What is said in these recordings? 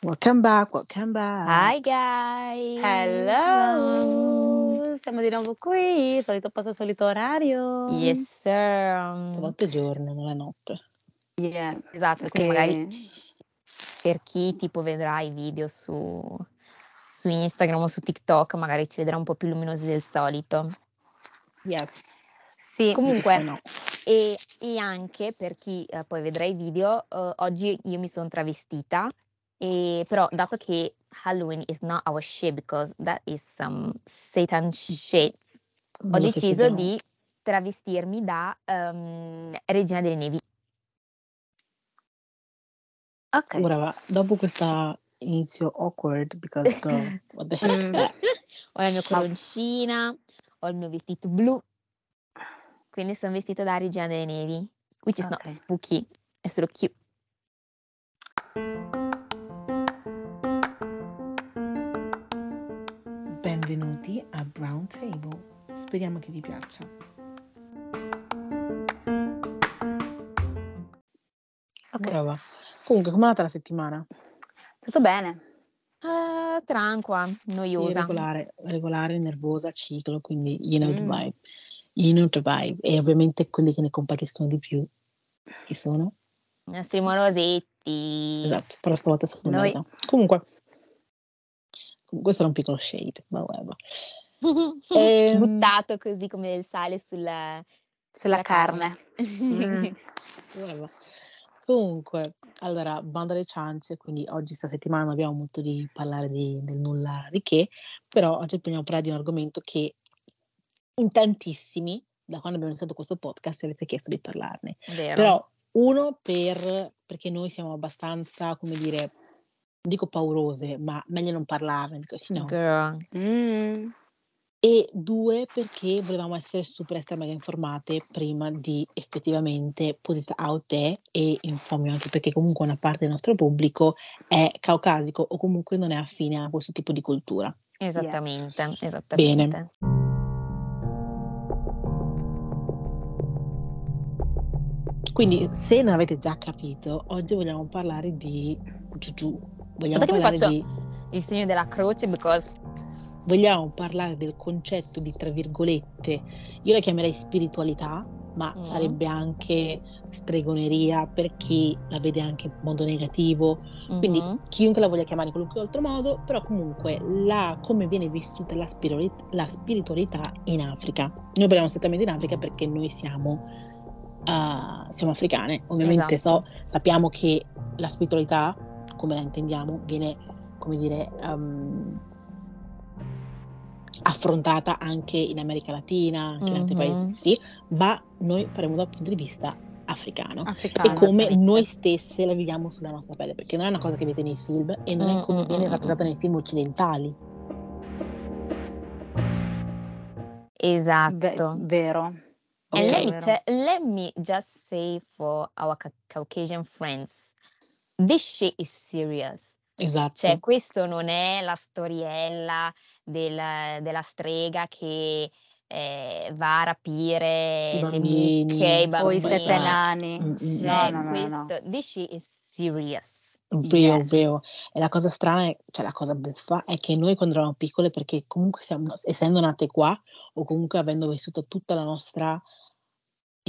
Welcome back, welcome back. Hi guys! Hello! Siamo di nuovo qui, solito posto, solito orario. Yes sir! Stavolta è giorno, non è notte. Yeah. Esatto, Perché- quindi magari per chi tipo vedrà i video su, su Instagram o su TikTok, magari ci vedrà un po' più luminosi del solito. Yes. Sì, Comunque, no. e, e anche per chi eh, poi vedrà i video, eh, oggi io mi sono travestita, e, però dato che Halloween is not our shit because that is some Satan shit, ho deciso di travestirmi da ehm, Regina delle Nevi. ok. Ora va, dopo questo inizio awkward, because girl, what the heck is Mm. that? ho la mia coroncina, ho il mio vestito blu, quindi sono vestito da Regina delle Nevi, which is not Ok. spooky, è solo cute. Benvenuti a Brown Table. Speriamo che vi piaccia. Ok. Ora va. Comunque, com'è andata la settimana? Tutto bene. Uh, tranqua, noiosa. regolare, regolare, nervosa, ciclo, quindi you know the Mm. vibe. You know the vibe. E ovviamente quelli che ne compatiscono di più, chi sono? I nostri morosetti. Esatto, però stavolta sono Noi. Comunque, questo era un piccolo shade, ma whatever. Ehm, Buttato così come del sale sulla, Sulla carne. Mm. whatever. Comunque, allora, bando alle ciance, quindi oggi, sta settimana, non abbiamo molto di parlare di, del nulla di che, però oggi vogliamo parlare di un argomento che in tantissimi, da quando abbiamo iniziato questo podcast, ci avete chiesto di parlarne. Vero. Però uno per perché noi siamo abbastanza, come dire, dico paurose, ma meglio non parlarne, you know. Girl. Mm. E due perché volevamo essere super extra mega informate prima di effettivamente put it out there e informi anche perché comunque una parte del nostro pubblico è caucasico o comunque non è affine a questo tipo di cultura. Esattamente, esattamente. Quindi se non avete già capito, oggi vogliamo parlare di Juju. Vogliamo Aspetta che mi faccio- di Il segno della croce because vogliamo parlare del concetto di, tra virgolette, io la chiamerei spiritualità, ma Mm. sarebbe anche stregoneria per chi la vede anche in modo negativo, quindi Mhm. chiunque la voglia chiamare in qualunque altro modo, però comunque la, come viene vissuta la, spirituali- la spiritualità in Africa. Noi parliamo strettamente in Africa perché noi siamo, ah, siamo africane, ovviamente Esatto. so, sappiamo che la spiritualità, come la intendiamo, viene, come dire, um, affrontata anche in America Latina, anche in altri Mhm. paesi, sì, ma noi faremo dal punto di vista africano Africano. e come noi stesse la viviamo sulla nostra pelle, perché non è una cosa che vede nei film e non è come Mm, viene mm, mm, rappresentata nei film occidentali. Esatto. vero. And Ok. let me, te- let me just say for our Ca- Caucasian friends, this shit is serious. Esatto. Cioè, questo non è la storiella del- della strega che eh, va a rapire I le bambini, mucche, i O i bambini. sette nani. Mm, mm, Cioè, no, no, no, no. questo, this shit is serious. Vero, Yeah. vero. E la cosa strana, è, cioè la cosa buffa, è che noi quando eravamo piccole, perché comunque siamo, essendo nate qua, o comunque avendo vissuto tutta la nostra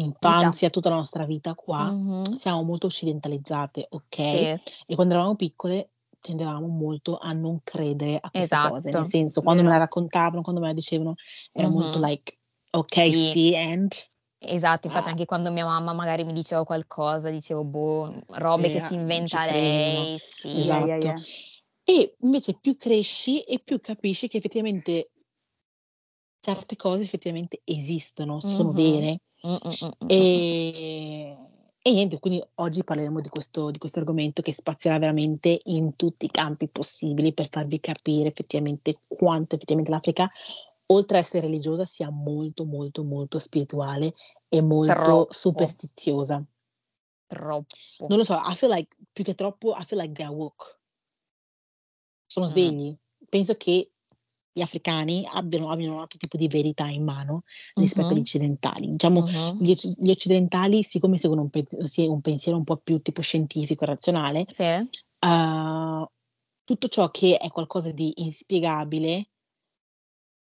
infanzia, tutta la nostra vita qua, Mhm. siamo molto occidentalizzate, ok? Sì, E quando eravamo piccole tendevamo molto a non credere a queste cose, nel Esatto. senso, quando me Vero. la raccontavano, quando me la dicevano, era molto Mhm. like, ok, Sì. sì, and... Esatto, infatti Ah. anche quando mia mamma magari mi diceva qualcosa, dicevo, boh, robe Eh, che ah, si ci inventa credono. lei, sì. Yeah, Esatto. yeah, yeah. E invece più cresci e più capisci che effettivamente certe cose effettivamente esistono, sono Mhm. vere. Mm, mm, mm, mm, mm. E, e niente, quindi oggi parleremo di questo, di questo argomento che spazierà veramente in tutti i campi possibili per farvi capire effettivamente quanto effettivamente l'Africa, oltre a essere religiosa, sia molto, molto, molto spirituale e molto Troppo. superstiziosa. Troppo. Non lo so, I feel like, più che troppo, I feel like they're woke. Sono Mm. svegli. Penso che gli africani abbiano, abbiano un altro tipo di verità in mano rispetto agli Mhm. occidentali. Diciamo, Mhm. gli, gli occidentali, siccome seguono un, pe- un pensiero un po' più tipo scientifico, razionale, Sì. uh, tutto ciò che è qualcosa di inspiegabile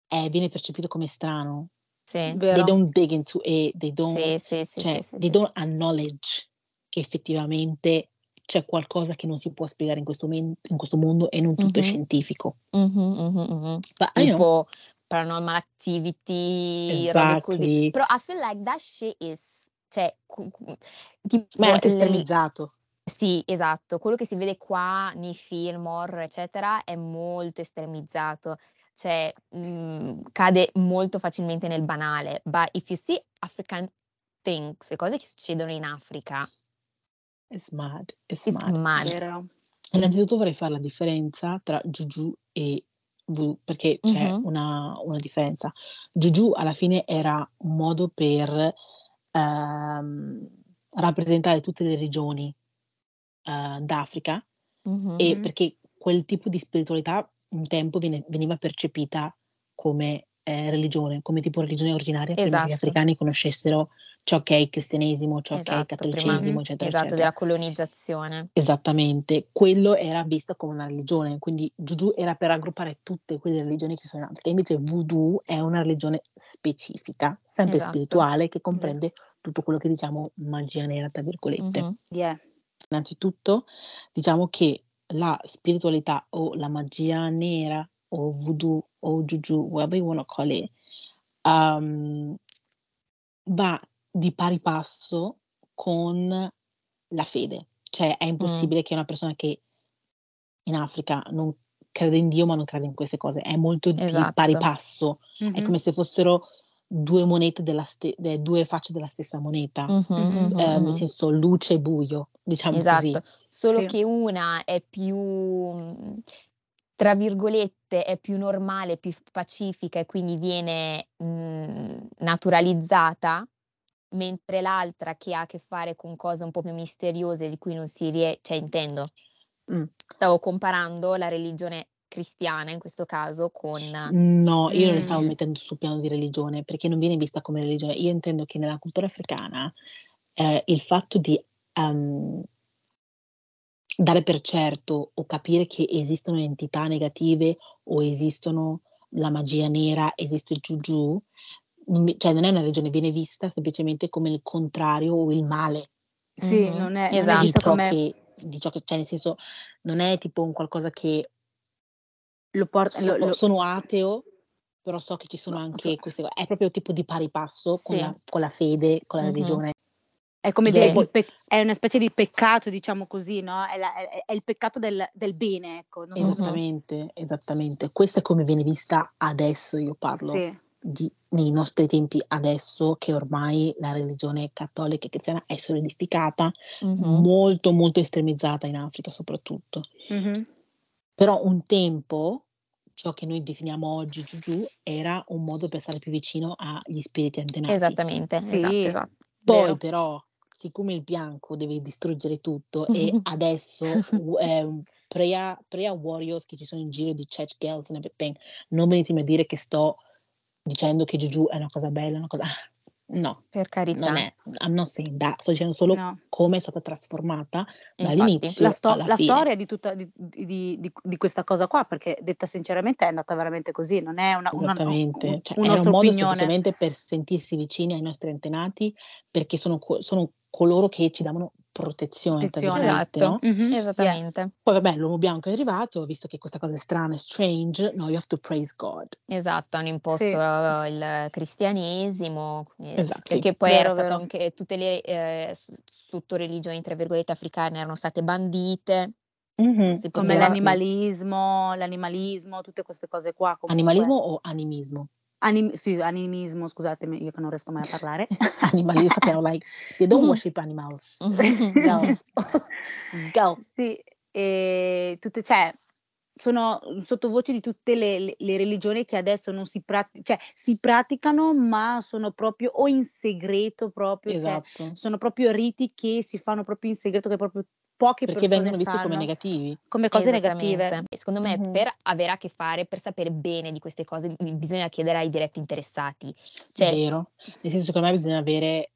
eh, viene percepito come strano. Sì. They don't dig into it, they don't, Sì, sì, sì, cioè, sì, sì, they don't acknowledge che effettivamente c'è qualcosa che non si può spiegare in questo, men- in questo mondo e non tutto è Mhm. scientifico. Mhm, mhm, mhm. But Tipo paranormal activity, robe così. exactly. Però I feel like that shit is, cioè, tipo Ma è anche estremizzato. Sì, esatto. Quello che si vede qua nei film, horror, eccetera, è molto estremizzato. Cioè, mm, cade molto facilmente nel banale. But if you see African things, le cose che succedono in Africa, It's mad, it's it's mad. mad. Vero. Innanzitutto vorrei fare la differenza tra Juju e voodoo, perché c'è Mhm. una, una differenza. Juju alla fine era un modo per ehm, rappresentare tutte le regioni eh, d'Africa Mhm. e perché quel tipo di spiritualità un tempo viene- veniva percepita come eh, religione, come tipo religione originaria prima che gli Esatto. africani conoscessero ciò che è il cristianesimo, ciò che è il Esatto, prima, cattolicesimo, Mhm. eccetera, esatto, eccetera. della colonizzazione. Esattamente, quello era vista come una religione, quindi Juju era per raggruppare tutte quelle religioni che sono in Africa, invece Voodoo è una religione specifica, sempre Esatto. spirituale, che comprende tutto quello che diciamo magia nera, tra virgolette. Mhm. Yeah. Innanzitutto, diciamo che la spiritualità o la magia nera o Voodoo o Juju, whatever you want to call it, um, va di pari passo con la fede. Cioè è Mm. impossibile che una persona che in Africa non crede in Dio ma non crede in queste cose, è molto di pari Esatto. passo, è Mhm. come se fossero due monete della ste- de- due facce della stessa moneta, Mhm, Mhm. mhm, eh, nel mhm. senso luce e buio, diciamo così. Esatto, solo Sì. che una è più, tra virgolette, è più normale, più pacifica e quindi viene, mhmm, naturalizzata, mentre l'altra che ha a che fare con cose un po' più misteriose di cui non si rie cioè intendo, Mm. stavo comparando la religione cristiana in questo caso con No, io non le stavo Mm. mettendo sul piano di religione perché non viene vista come religione. Io intendo che nella cultura africana eh, il fatto di ehm, dare per certo o capire che esistono entità negative o esistono la magia nera, esiste il non vi- cioè non è una religione, viene vista semplicemente come il contrario o il male Sì, Mh-mh, non è non è esatto. vista ciò come che, di ciò che, cioè nel senso non è tipo un qualcosa che lo porta so- lo sono ateo, però so che ci sono no, so anche queste cose, è proprio tipo di pari passo con Sì. la, con la fede, con la Mh-mh. religione. È come dire poi pe è una specie di peccato, diciamo così, no, è la è è il peccato del del bene, ecco, non so come Mh-mh. esattamente, esattamente. Questa è come viene vista adesso, io parlo Sì. di, nei nostri tempi adesso che ormai la religione cattolica e cristiana è solidificata, Mh-mh. molto molto estremizzata in Africa soprattutto. Mh-mh. Però un tempo, ciò che noi definiamo oggi Juju, era un modo per stare più vicino agli spiriti antenati. Esattamente, esatto, Sì, esatto. Poi vero. però, siccome il bianco deve distruggere tutto e adesso prayer, prayer warriors che ci sono in giro di church girls and everything, non venitemi a dire che sto dicendo che Juju è una cosa bella, una cosa... No, Per non carità. è. I'm not saying that. Sto dicendo solo No. come è stata trasformata dall'inizio La sto la storia di tutta di di di questa cosa qua, perché detta sinceramente è andata veramente così, non è una una Esattamente, un cioè una era un modo opinione. semplicemente per sentirsi vicini ai nostri antenati perché sono, sono coloro che ci davano protezione, tra Protezione. Esatto, no? Yeah. esattamente. Poi vabbè, l'uomo bianco è arrivato, visto che questa cosa è strana e strange, no, you have to praise God. Esatto, hanno imposto Sì. il cristianesimo, Esatto, perché poi era Vero, stato vero. anche tutte le, s sottoreligioni, tra virgolette, "africane" erano state bandite, Mhm, si Come l'animalismo l'animalismo, tutte queste cose qua Animalismo comunque. o animismo? Anim sì, animismo, scusatemi, io che non riesco mai a parlare. Animalismo, che like, they don't worship animals. Girls. Girls. Sì, ehm, tutte cioè, sono sottovoce di tutte le le le religioni che adesso non si prati cioè si praticano, ma sono proprio o in segreto proprio, cioè Esatto. sono proprio riti che si fanno proprio in segreto, che proprio poche Perché persone vengono visti come negativi. come cose negative. E secondo me Mhm. per avere a che fare, per sapere bene di queste cose, bi bisogna chiedere ai diretti interessati. Cioè Vero. Nel senso, secondo me bisogna avere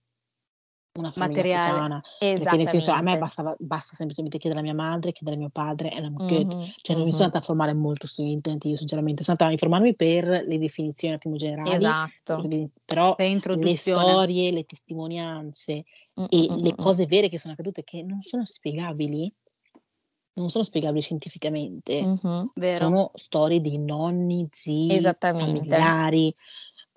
una famiglia Materiale. africana, perché nel senso a me bastava basta semplicemente chiedere a mia madre, chiedere a mio padre and I'm good. Mh-mh, Cioè non mi sono mh-mh. andata a informare molto su internet io sinceramente, sono andata a informarmi per le definizioni un attimo generali, Esatto. quindi però Per le storie, le testimonianze Mh, e mh, le mh. cose vere che sono accadute che non sono spiegabili non sono spiegabili scientificamente. Vero. sono storie di nonni, zii, Esattamente. familiari,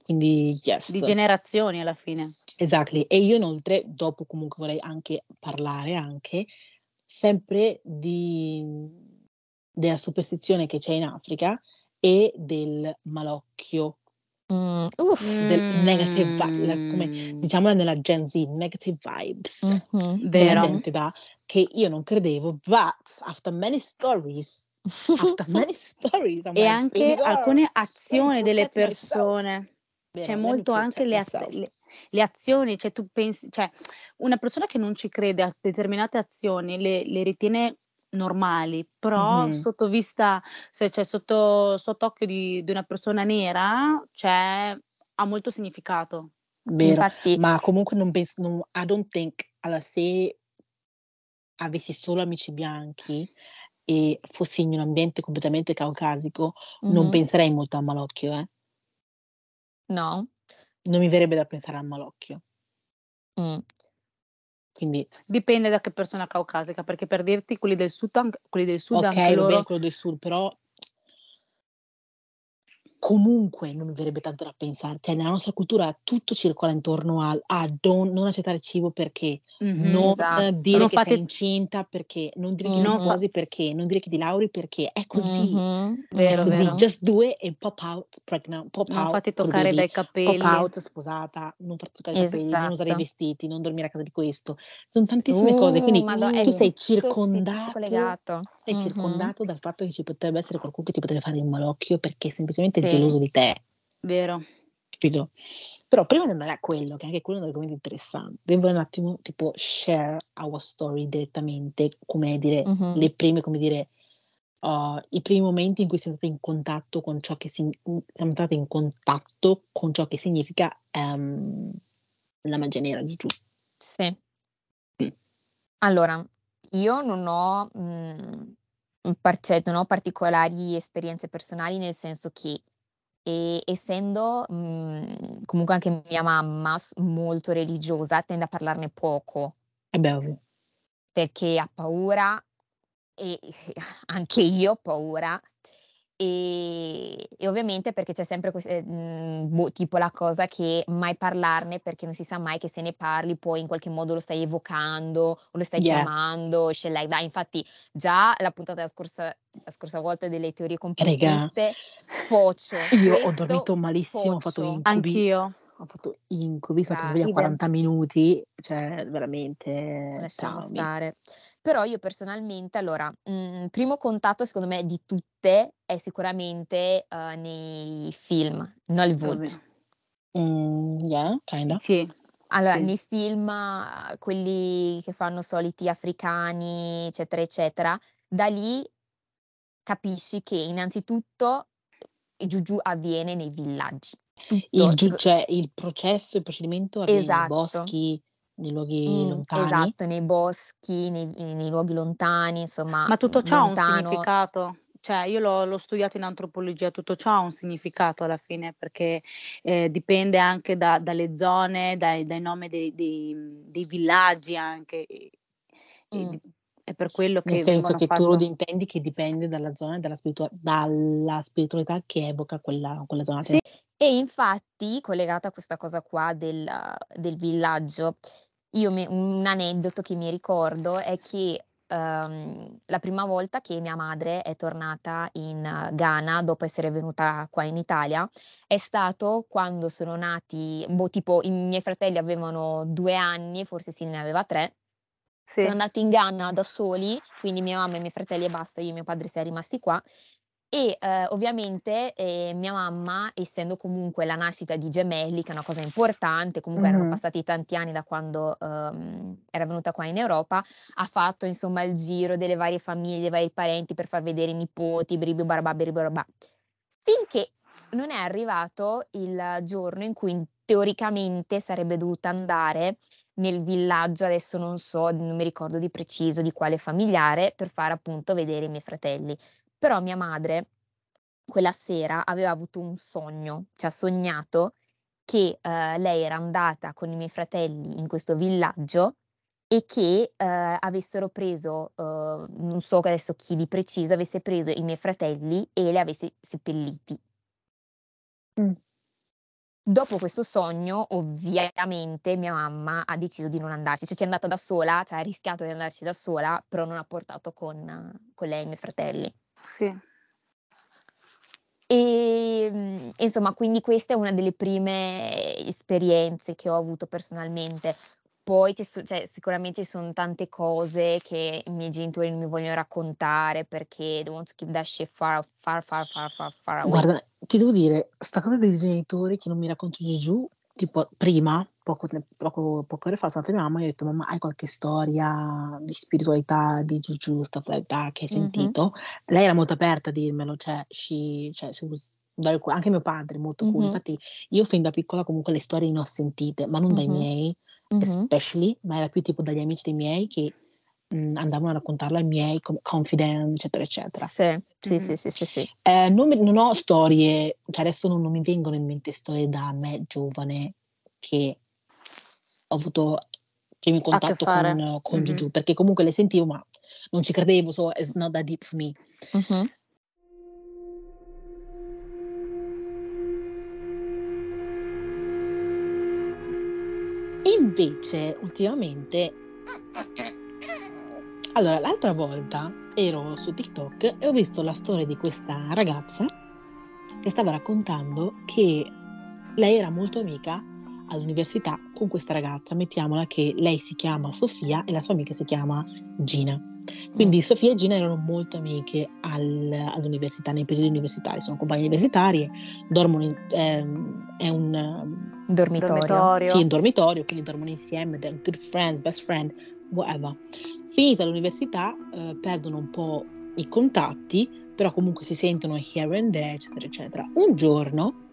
quindi Di yes. generazioni alla fine. Exactly. E io inoltre dopo comunque vorrei anche parlare anche sempre di della superstizione che c'è in Africa e del malocchio, Mh, uff. del negative vi la come Mh. diciamola nella Gen Z, negative vibes Mh-mh, che la Vero. gente dà, che io non credevo, but after many stories after many stories I'm E like, anche girl, alcune let me azioni delle protect myself. persone. C'è Vero, let me molto anche protect le az myself. le le azioni, cioè tu pensi cioè una persona che non ci crede a determinate azioni le le ritiene normali, però Mh-mh. sotto vista se cioè sotto sott'occhio di di una persona nera, cioè ha molto significato. Vero, Infatti ma comunque non pens non I don't think allora se avessi solo amici bianchi e fossi in un ambiente completamente caucasico, non Mh-mh. penserei molto al malocchio, eh. No? Non mi verrebbe da pensare al malocchio. Mh. Quindi Dipende da che persona caucasica, perché per dirti quelli del sud quelli del sud anche okay, bene loro quello del sud, però comunque non mi verrebbe tanto da pensare, cioè nella nostra cultura tutto circola intorno al: "Ah, don non accettare cibo perché, Mh-mh. non Esatto. dire Sono che sei fatte incinta perché, non dire che ti non sposi perché, non dire che ti lauri perché." È così. È Vero, così. vero. Just do it and pop out pregnant, pop Non out col toccare baby, dai pop capelli. out sposata, non farti toccare i capelli, non usare i Esatto. vestiti, non dormire a casa di questo. Son tantissime cose, Uh, quindi mado è tu sei circondato sei circondato dal fatto che ci potrebbe essere qualcuno che ti potrebbe fare il malocchio perché semplicemente è Sì. Geloso di te, Vero. capito? Però prima di andare a quello, che anche quello è un argomento interessante, devo un attimo tipo share our story direttamente, come dire, Mh-mh. le prime come dire, uhm, i primi momenti in cui siamo entrati in contatto con ciò che sign mhmm, siamo entrati in contatto con ciò che significa, ehm, la magia nera, giugiù. Sì. Mh. Allora, io non ho, mhmm, un par cioè non ho particolari esperienze personali, nel senso che, ehm, essendo, mhmm, comunque anche mia mamma molto religiosa, tende a parlarne poco. Eh beh, ovvio. Perché ha paura e anche io ho paura, ehm, e ovviamente perché c'è sempre ques ehm, boh, tipo la cosa che mai parlarne perché non si sa mai che se ne parli poi in qualche modo lo stai evocando o lo stai Yeah. chiamando, like that. Infatti già la puntata la scorsa la scorsa volta delle teorie complottiste, pocio. io ho dormito malissimo, ho fatto pocio. incubi Anch'io. ho fatto incubi, sono stata sveglia Idem. 40 minuti, cioè veramente Lasciamo traumi. stare. Però io personalmente allora, mhmm, primo contatto secondo me di tutte è sicuramente, uhm, nei film, Nollywood. Ovvio. Mhmm, yeah, kinda. Sì, Allora, sì. nei film, uhm, quelli che fanno soliti africani, eccetera, eccetera, da lì capisci che innanzitutto il juju avviene nei villaggi. Tutto. Il giu cioè il processo, il procedimento avviene nei Esatto. boschi, nei luoghi Mh, lontani? esatto, nei boschi, nei nei luoghi lontani, insomma, Ma tutto mhmm, ciò ha un lontano significato. Cioè io l'ho l'ho studiato in antropologia, tutto ciò ha un significato alla fine, perché, ehm, dipende anche da dalle zone, dai dai nomi dei dei dei villaggi anche, e di è per quello Nel che senso vengono che tu lo fatto intendi che dipende dalla zona e dalla spiritua dalla spiritualità che evoca quella quella zona Sì. E infatti, collegata a questa cosa qua del del villaggio, io mi un aneddoto che mi ricordo è che, uhm, la prima volta che mia madre è tornata in Ghana, dopo essere venuta qua in Italia, è stato quando sono nati boh, tipo i miei fratelli avevano 2 anni, forse Silvia ne aveva 3. Sono Sì. andati in Ghana da soli, quindi mia mamma e i miei fratelli e basta, io e mio padre siam rimasti qua e, uhm, ovviamente, ehm, mia mamma, essendo comunque la nascita di gemelli, che è una cosa importante, comunque erano Mh-mh. passati tanti anni da quando, uhm, era venuta qua in Europa, ha fatto insomma il giro delle varie famiglie, dei vari parenti per far vedere i nipoti, biribi barabà, biribi barabà. Finché non è arrivato il giorno in cui teoricamente sarebbe dovuta andare nel villaggio, adesso non so, non mi ricordo di preciso di quale familiare, per fare appunto vedere i miei fratelli. Però mia madre quella sera aveva avuto un sogno, cioè ha sognato che eh, lei era andata con i miei fratelli in questo villaggio e che eh, avessero preso, eh, non so adesso chi di preciso, avesse preso i miei fratelli e li avesse seppelliti. Mm. Dopo questo sogno, ovviamente, mia mamma ha deciso di non andarci, cioè ci è andata da sola, cioè ha rischiato di andarci da sola, però non ha portato con, con lei i miei fratelli. Sì. E ehm, insomma, quindi questa è una delle prime esperienze che ho avuto personalmente. Poi so- cioè, sicuramente ci sono tante cose che i miei genitori non mi vogliono raccontare perché to keep that shit far, far, far, far, far, far away. Guarda, ti devo dire, sta cosa dei genitori che non mi raccontano di giù, tipo prima, poco, poco, poco ore fa, sono andata mia mamma e ho detto, mamma, hai qualche storia di spiritualità, di giù, stuff like that, che hai mm-hmm. sentito? Lei era molto aperta a dirmelo, cioè, she, cioè she was anche mio padre molto cool, mm-hmm. infatti io fin da piccola comunque le storie ne ho sentite, ma non mm-hmm. dai miei, especially, ma era più tipo dagli amici dei miei che, mhmm, andavano a raccontarlo ai miei come confident, eccetera, eccetera. Sì, sì, sì, sì, sì, sì. Ehm, non mi non ho storie cioè adesso non non mi vengono in mente storie da me giovane che ho avuto primo contatto con con Mh-mh. Juju, perché comunque le sentivo ma non ci credevo, so it's not that deep for me. Mh-mh. Invece, ultimamente, allora, l'altra volta ero su TikTok e ho visto la storia di questa ragazza che stava raccontando che lei era molto amica all'università con questa ragazza. Mettiamola che lei si chiama Sofia e la sua amica si chiama Gina. Quindi mm. Sofia e Gina erano molto amiche al, all'università, nei periodi universitari, sono compagne universitarie, dormono in, ehm, è un Dormitorio. Dormitorio. Sì, in dormitorio, quindi dormono insieme, they're good friends, best friend, whatever. Finita l'università, eh, perdono un po' i contatti, però comunque si sentono here and there, eccetera, eccetera. Un giorno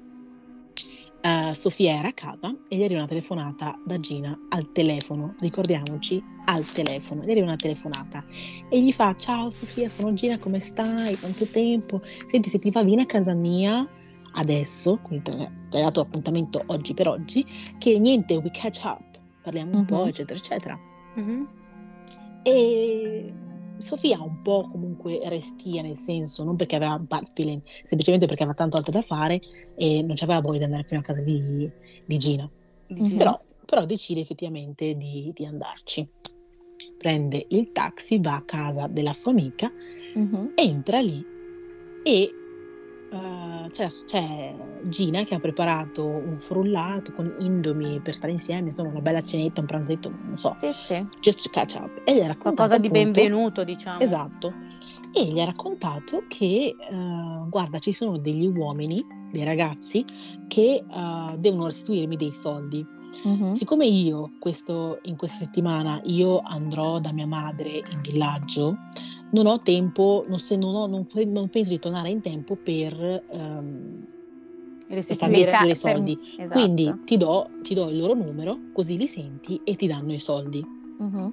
uh, Sofia era a casa e gli arriva una telefonata da Gina al telefono, ricordiamoci, al telefono, gli arriva una telefonata e gli fa ciao Sofia, sono Gina, come stai? Quanto tempo? Senti, se ti va vieni a casa mia adesso, quindi ti hai dato appuntamento oggi per oggi, che niente, we catch up, parliamo un mm-hmm. po', eccetera, eccetera. Mm-hmm. E Sofia un po' comunque restia, nel senso, non perché aveva bad feeling, semplicemente perché aveva tanto altro da fare e non aveva voglia di andare fino a casa di, di Gina. Mm-hmm. Però, però, decide effettivamente di, di, andarci. Prende il taxi, va a casa della sua amica, mm-hmm. entra lì e Uh, c'è, c'è, Gina che ha preparato un frullato con indomie per stare insieme, insomma una bella cenetta, un pranzetto, non so. Sì, sì. Just catch up. E gli ha raccontato Qualcosa appunto, di benvenuto, diciamo. Esatto. E gli ha raccontato che, uh, guarda, ci sono degli uomini, dei ragazzi, che uh, devono restituirmi dei soldi. Mm-hmm. Siccome io questo, in questa settimana io andrò da mia madre in villaggio, non ho tempo, non, se, non, ho, non, non penso di tornare in tempo per, um, farmi restituire i soldi. Per, esatto. Quindi ti do, ti do, il loro numero, così li senti e ti danno i soldi. Uh-huh.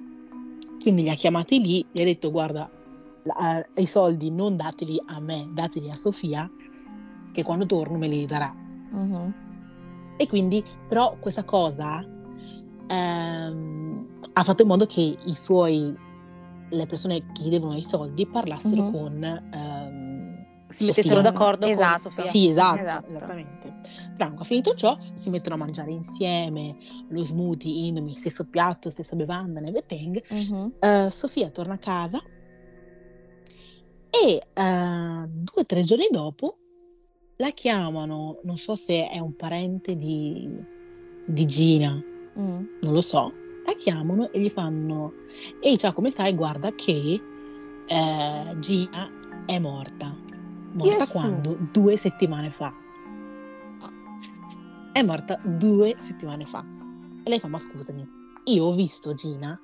Quindi li ha chiamati lì, gli ha detto guarda, la, i soldi non dateli a me, dateli a Sofia, che quando torno me li darà. Uh-huh. E quindi, però questa cosa ehm, ha fatto in modo che i suoi le persone che chiedevano i soldi parlassero mm-hmm. con um, si mettessero d'accordo esatto. con Sofia. Sì, esatto, esatto. esattamente. Franco, finito ciò, si mettono a mangiare insieme lo smoothie in stesso piatto, stessa bevanda, everything. Mm-hmm. Uh, Sofia torna a casa e uh, due o tre giorni dopo la chiamano, non so se è un parente di, di Gina, mm. non lo so, la chiamano e gli fanno ehi ciao come stai? Guarda che eh, Gina è morta. Morta yes. quando? Due settimane fa. È morta due settimane fa. E lei fa ma scusami, io ho visto Gina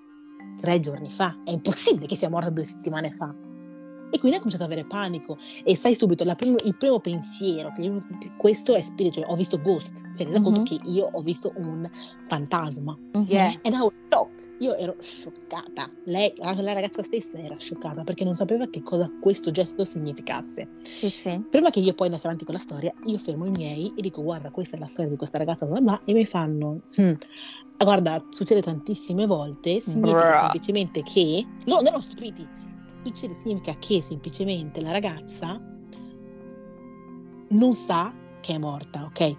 tre giorni fa. È impossibile che sia morta due settimane fa. E quindi ha cominciato ad avere panico e sai subito, primo, il primo pensiero, che io, questo è spirito, ho visto Ghost, si è resa mm-hmm. conto che io ho visto un fantasma. Mm-hmm. Yeah. And I was shocked, io ero scioccata, lei, la, la, ragazza stessa era scioccata perché non sapeva che cosa questo gesto significasse. Sì, sì. Prima che io poi andassi avanti con la storia, io fermo i miei e dico guarda questa è la storia di questa ragazza, blah, blah, e mi fanno, hm, guarda succede tantissime volte, significa Bruh. semplicemente che, no, non ho stupiti, succede significa che semplicemente la ragazza non sa che è morta, ok?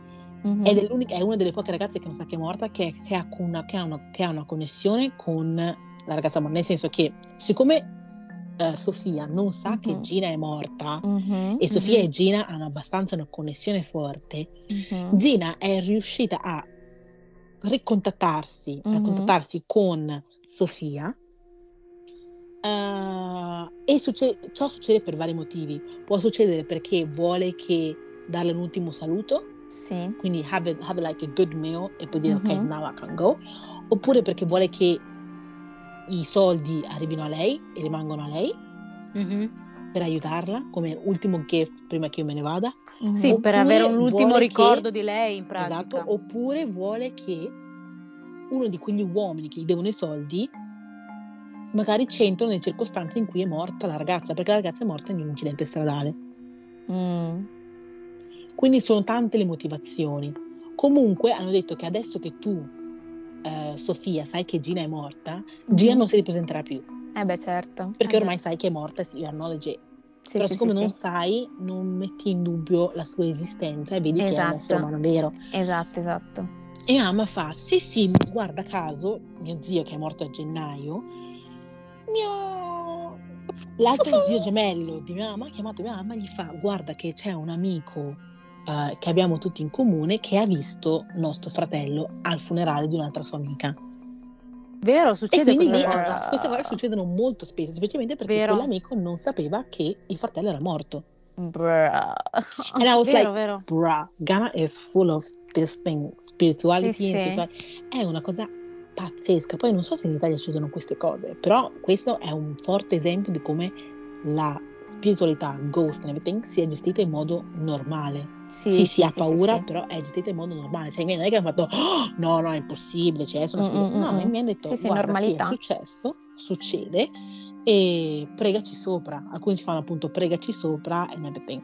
Mm-hmm. Ed è, è, una delle poche ragazze che non sa che è morta, che, che, ha, una, che, ha, una, che ha, una, connessione con la ragazza morta, nel senso che siccome Uh, Sofia non sa mm-hmm. che Gina è morta mm-hmm. e Sofia mm-hmm. e Gina hanno abbastanza una connessione forte, mm-hmm. Gina è riuscita a ricontattarsi, a contattarsi con Sofia Uh, e succede, ciò succede per vari motivi. Può succedere perché vuole che darle un ultimo saluto, sì. quindi have, a, have like a good meal e poi dire mm-hmm. ok, now I can go. Oppure perché vuole che i soldi arrivino a lei e rimangono a lei mm-hmm. per aiutarla come ultimo gift prima che io me ne vada. Mm-hmm. Sì, oppure per avere un ultimo ricordo che, di lei in pratica. Esatto, oppure vuole che uno di quegli uomini che gli devono i soldi magari c'entrano nelle circostanze in cui è morta la ragazza, perché la ragazza è morta in un incidente stradale. Mm. Quindi sono tante le motivazioni. Comunque hanno detto che adesso che tu, eh, Sofia, sai che Gina è morta, mm. Gina non si ripresenterà più. Eh beh, certo. Perché eh ormai beh. sai che è morta, sì, acknowledge it. Sì, Però sì, siccome sì, non sì. sai, non metti in dubbio la sua esistenza e vedi che è un essere Esatto. umano vero. Esatto, esatto. E mamma fa, sì sì, guarda caso, mio zio che è morto a gennaio, mio... L'altro zio gemello di mia mamma ha chiamato mia mamma e gli fa, guarda che c'è un amico eh, che abbiamo tutti in comune che ha visto nostro fratello al funerale di un'altra sua amica. Vero, E succede quindi questa lì, cosa. queste cose succedono molto spesso, semplicemente perché Vero. quell'amico non sapeva che il fratello era morto. Bruh. And I was Vero, like, vero. bruh, Ghana is full of this thing, spirituality, Sì, sì. è una cosa pazzesca. Poi non so se in Italia ci sono queste cose, però questo è un forte esempio di come la spiritualità, ghost and everything, sia gestita in modo normale. Sì, Sì, si ha sì, sì, paura, sì. però è gestita in modo normale. Cioè, i miei non è che hanno fatto, "Oh, no, no, è impossibile, cioè, sono Mm, spirito-". mm, No, mm, i miei hanno detto, Sì, sì, guarda, sì, è successo, succede, e pregaci sopra. Alcuni ci fanno appunto pregaci sopra and everything.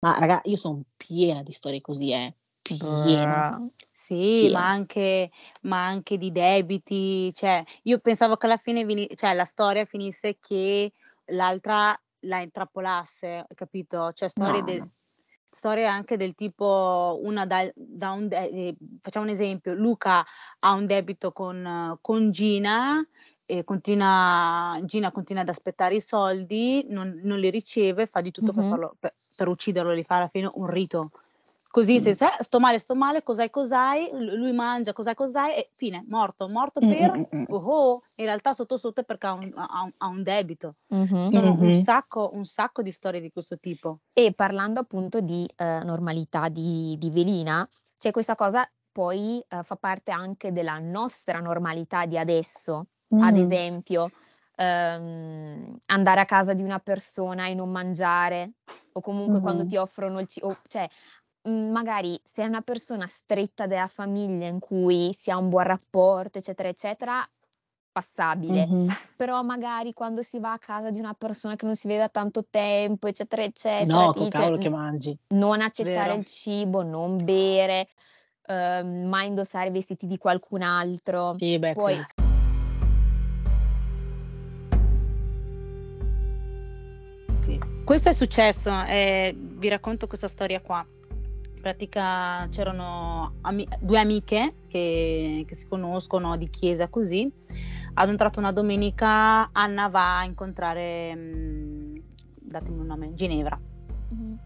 Ma raga, io sono piena di storie così, eh. Piena. Bruh. Sì, ma anche, ma anche di debiti, cioè io pensavo che alla fine veni- cioè, la storia finisse che l'altra la intrappolasse, capito? Cioè storie, No, de- no. storie anche del tipo una da, da un de- eh, facciamo un esempio, Luca ha un debito con, con Gina e continua, Gina continua ad aspettare i soldi, non, non li riceve, fa di tutto per, Mhm. farlo, per, per ucciderlo, li fa alla fine un rito. Così se Mm. sai, sto male, sto male, cos'hai, cos'hai, lui mangia, cos'hai, cos'hai, e fine, morto, morto Mm, per, mm, mm, mm. oh, oh, in realtà sotto sotto è perché ha un, ha un- ha un debito. Mhm. Sono un Mhm. sacco, un sacco di storie di questo tipo. E parlando appunto di eh, normalità di, di velina, c'è questa cosa poi eh, fa parte anche della nostra normalità di adesso. Ad Mm. esempio, ehm, andare a casa di una persona e non mangiare, o comunque quando Mhm. ti offrono il cibo, cioè mm, magari se è una persona stretta della famiglia in cui si ha un buon rapporto, eccetera, eccetera, passabile. Mhm. Però magari quando si va a casa di una persona che non si vede da tanto tempo, eccetera, eccetera, No, ti col dice cavolo che "N- mangi. non accettare Vero. il cibo, non bere, ehm, mai indossare i vestiti di qualcun altro. Sì, beh, Poi. Sì. Questo è successo, eh, vi racconto questa storia qua. Pratica c'erano ami- due amiche che, che si conoscono di chiesa così. Hanno entrato una domenica, Anna va a incontrare, mm, datemi un nome, Ginevra. Mhm.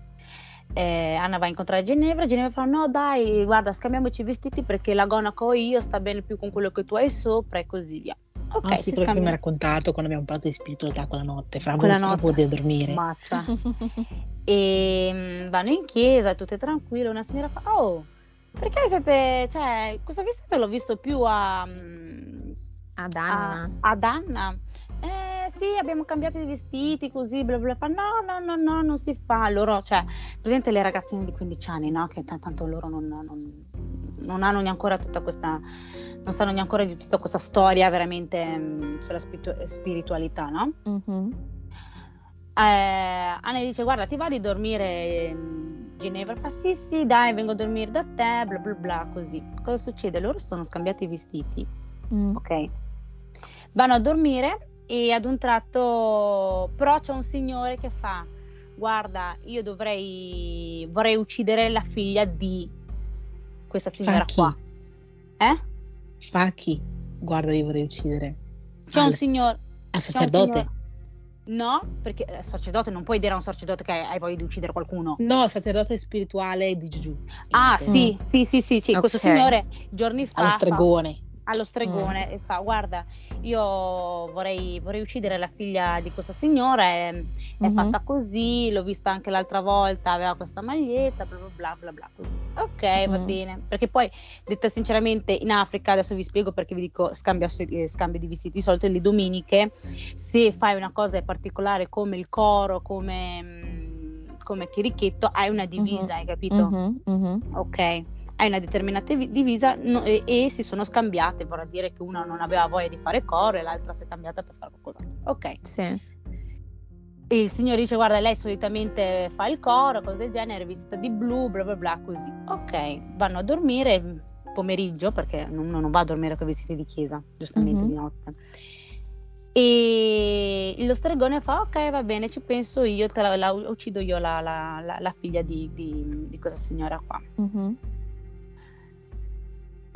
Eh, Anna va a incontrare Ginevra, Ginevra fa no dai guarda scambiamoci i vestiti perché la gonna che ho io sta bene più con quello che tu hai sopra e così via. Ok, Ah sì, si quello che mi hai scambiano. raccontato quando abbiamo parlato di spiritualità quella notte, fra Quella notte. di dormire. Mazza. e mm, vanno in chiesa, tutte tranquille. Una signora fa: Oh, perché siete. Cioè, questo vestito l'ho visto più a. mm, Ad a- Anna. ad Anna. Sì, abbiamo cambiato i vestiti così, bla bla bla. No, no, no, no, non si fa. Loro, cioè, presente le ragazzine di 15 anni, no? Che t- tanto loro non, non, non hanno neanche ancora tutta questa, non sanno neanche ancora di tutta questa storia veramente mh, sulla spiritu- spiritualità, no? Mm-hmm. Eh, Anna dice, guarda, ti va di dormire... Mh, Ginevra fa sì sì dai vengo a dormire da te bla bla bla così cosa succede loro sono scambiati i vestiti mm. ok vanno a dormire e ad un tratto però c'è un signore che fa guarda io dovrei vorrei uccidere la figlia di questa signora qua eh? fa chi guarda io vorrei uccidere c'è un signore al sacerdote No, perché eh, sacerdote non puoi dire a un sacerdote che hai voglia di uccidere qualcuno. No, il sacerdote spirituale di Gesù. Ah, sì, sì, sì, sì, sì. Okay. questo signore giorni fa. Allo stregone. Fa, allo stregone mm. e fa guarda io vorrei, vorrei, uccidere la figlia di questa signora è, mm-hmm. fatta così l'ho vista anche l'altra volta aveva questa maglietta bla bla bla bla, così ok mm-hmm. va bene perché poi detta sinceramente in Africa adesso vi spiego perché vi dico scambio, eh, scambio di vestiti di solito le domeniche se fai una cosa particolare come il coro come mm, come chirichetto hai una divisa mm-hmm. hai capito mm-hmm. ok hai una determinata divisa no, e, e, si sono scambiate, vorrà dire che una non aveva voglia di fare coro e l'altra si è cambiata per fare qualcosa. Ok. Sì. E il signore dice guarda lei solitamente fa il coro, cose del genere, vestita di blu, bla bla bla, così. Ok, vanno a dormire pomeriggio perché non, non va a dormire con i vestiti di chiesa, giustamente mm-hmm. di notte. E lo stregone fa: Ok, va bene, ci penso io, te la, la uccido io la, la, la figlia di, di, di, questa signora qua. Mm-hmm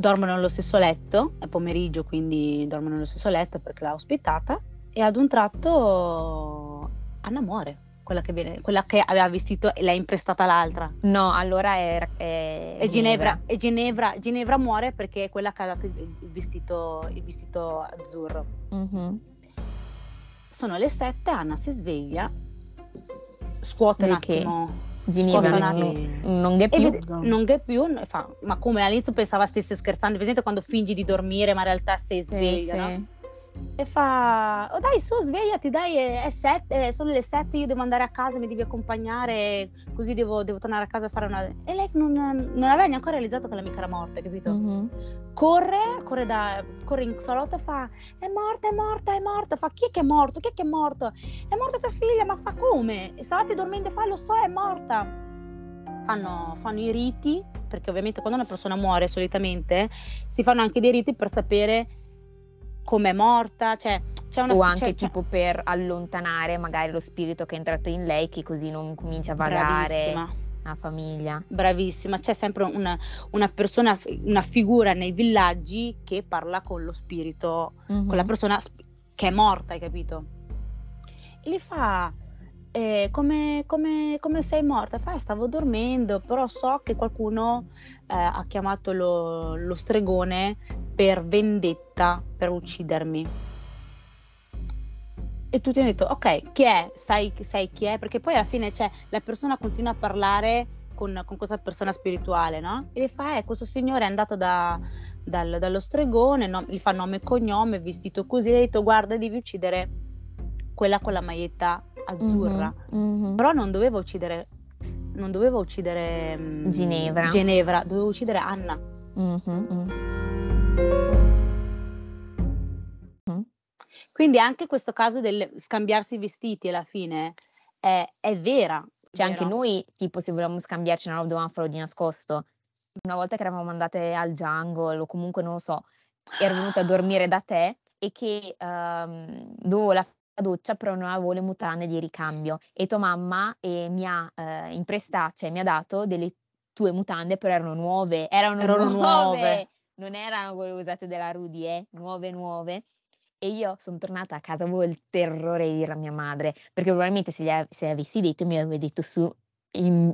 dormono nello stesso letto, è pomeriggio quindi dormono nello stesso letto perché l'ha ospitata e ad un tratto Anna muore, quella che, viene, quella che aveva vestito e l'ha imprestata l'altra. No, allora è, è, è Ginevra. E Ginevra, Ginevra, muore perché è quella che ha dato il, vestito, il vestito, azzurro. Mm-hmm. Sono le sette, Anna si sveglia, scuote perché? un attimo Ginevra non, non che più. non che più, fa, ma come all'inizio pensava stesse scherzando, presente quando fingi di dormire ma in realtà sei sveglia, sì, no? sì. E fa, oh dai su svegliati, dai è sette, sono le sette, io devo andare a casa, mi devi accompagnare, così devo, devo tornare a casa a fare una... E lei non, non aveva neanche realizzato che l'amica era morta, capito? Mm-hmm. Corre, corre, da, corre in salotto e fa, è morta, è morta, è morta, fa chi è che è morto, chi è che è morto? È morta tua figlia, ma fa come? Stavate dormendo e fa, lo so, è morta. Fanno, fanno i riti, perché ovviamente quando una persona muore solitamente si fanno anche dei riti per sapere come è morta, cioè c'è una o anche c'è, tipo per allontanare magari lo spirito che è entrato in lei che così non comincia a vagare Bravissima. la famiglia. Bravissima, c'è sempre una, una, persona, una figura nei villaggi che parla con lo spirito, mm-hmm. con la persona che è morta, hai capito? E gli fa, eh, come, come, come, sei morta? Fa, stavo dormendo, però so che qualcuno eh, ha chiamato lo, lo, stregone per vendetta, per uccidermi. E tutti hanno detto, ok, chi è? Sai, sai chi è? Perché poi alla fine cioè, la persona continua a parlare con, con questa persona spirituale, no? E gli fa, eh, questo signore è andato da, dal, dallo stregone, no? gli fa nome e cognome, vestito così, e ha detto, guarda, devi uccidere quella con la maglietta azzurra. Mm-hmm, mm-hmm. Però non doveva uccidere non dovevo uccidere mm, Ginevra. Ginevra, dovevo uccidere Anna. Mm-hmm. Quindi anche questo caso del scambiarsi i vestiti alla fine è, è vera. Cioè anche noi, tipo, se volevamo scambiarci, non dovevamo farlo di nascosto. Una volta che eravamo andate al jungle o comunque, non lo so, ero venuta a dormire da te e che um, dovevo la doccia, però non avevo le mutande di ricambio e tua mamma eh, mi ha eh, imprestato, cioè mi ha dato delle tue mutande, però erano nuove, erano, erano nuove, nuove, non erano quelle usate della Rudy, eh, nuove, nuove. E io sono tornata a casa, avevo il terrore di dire a mia madre, perché probabilmente se, gli, se avessi detto mi avrebbe detto su in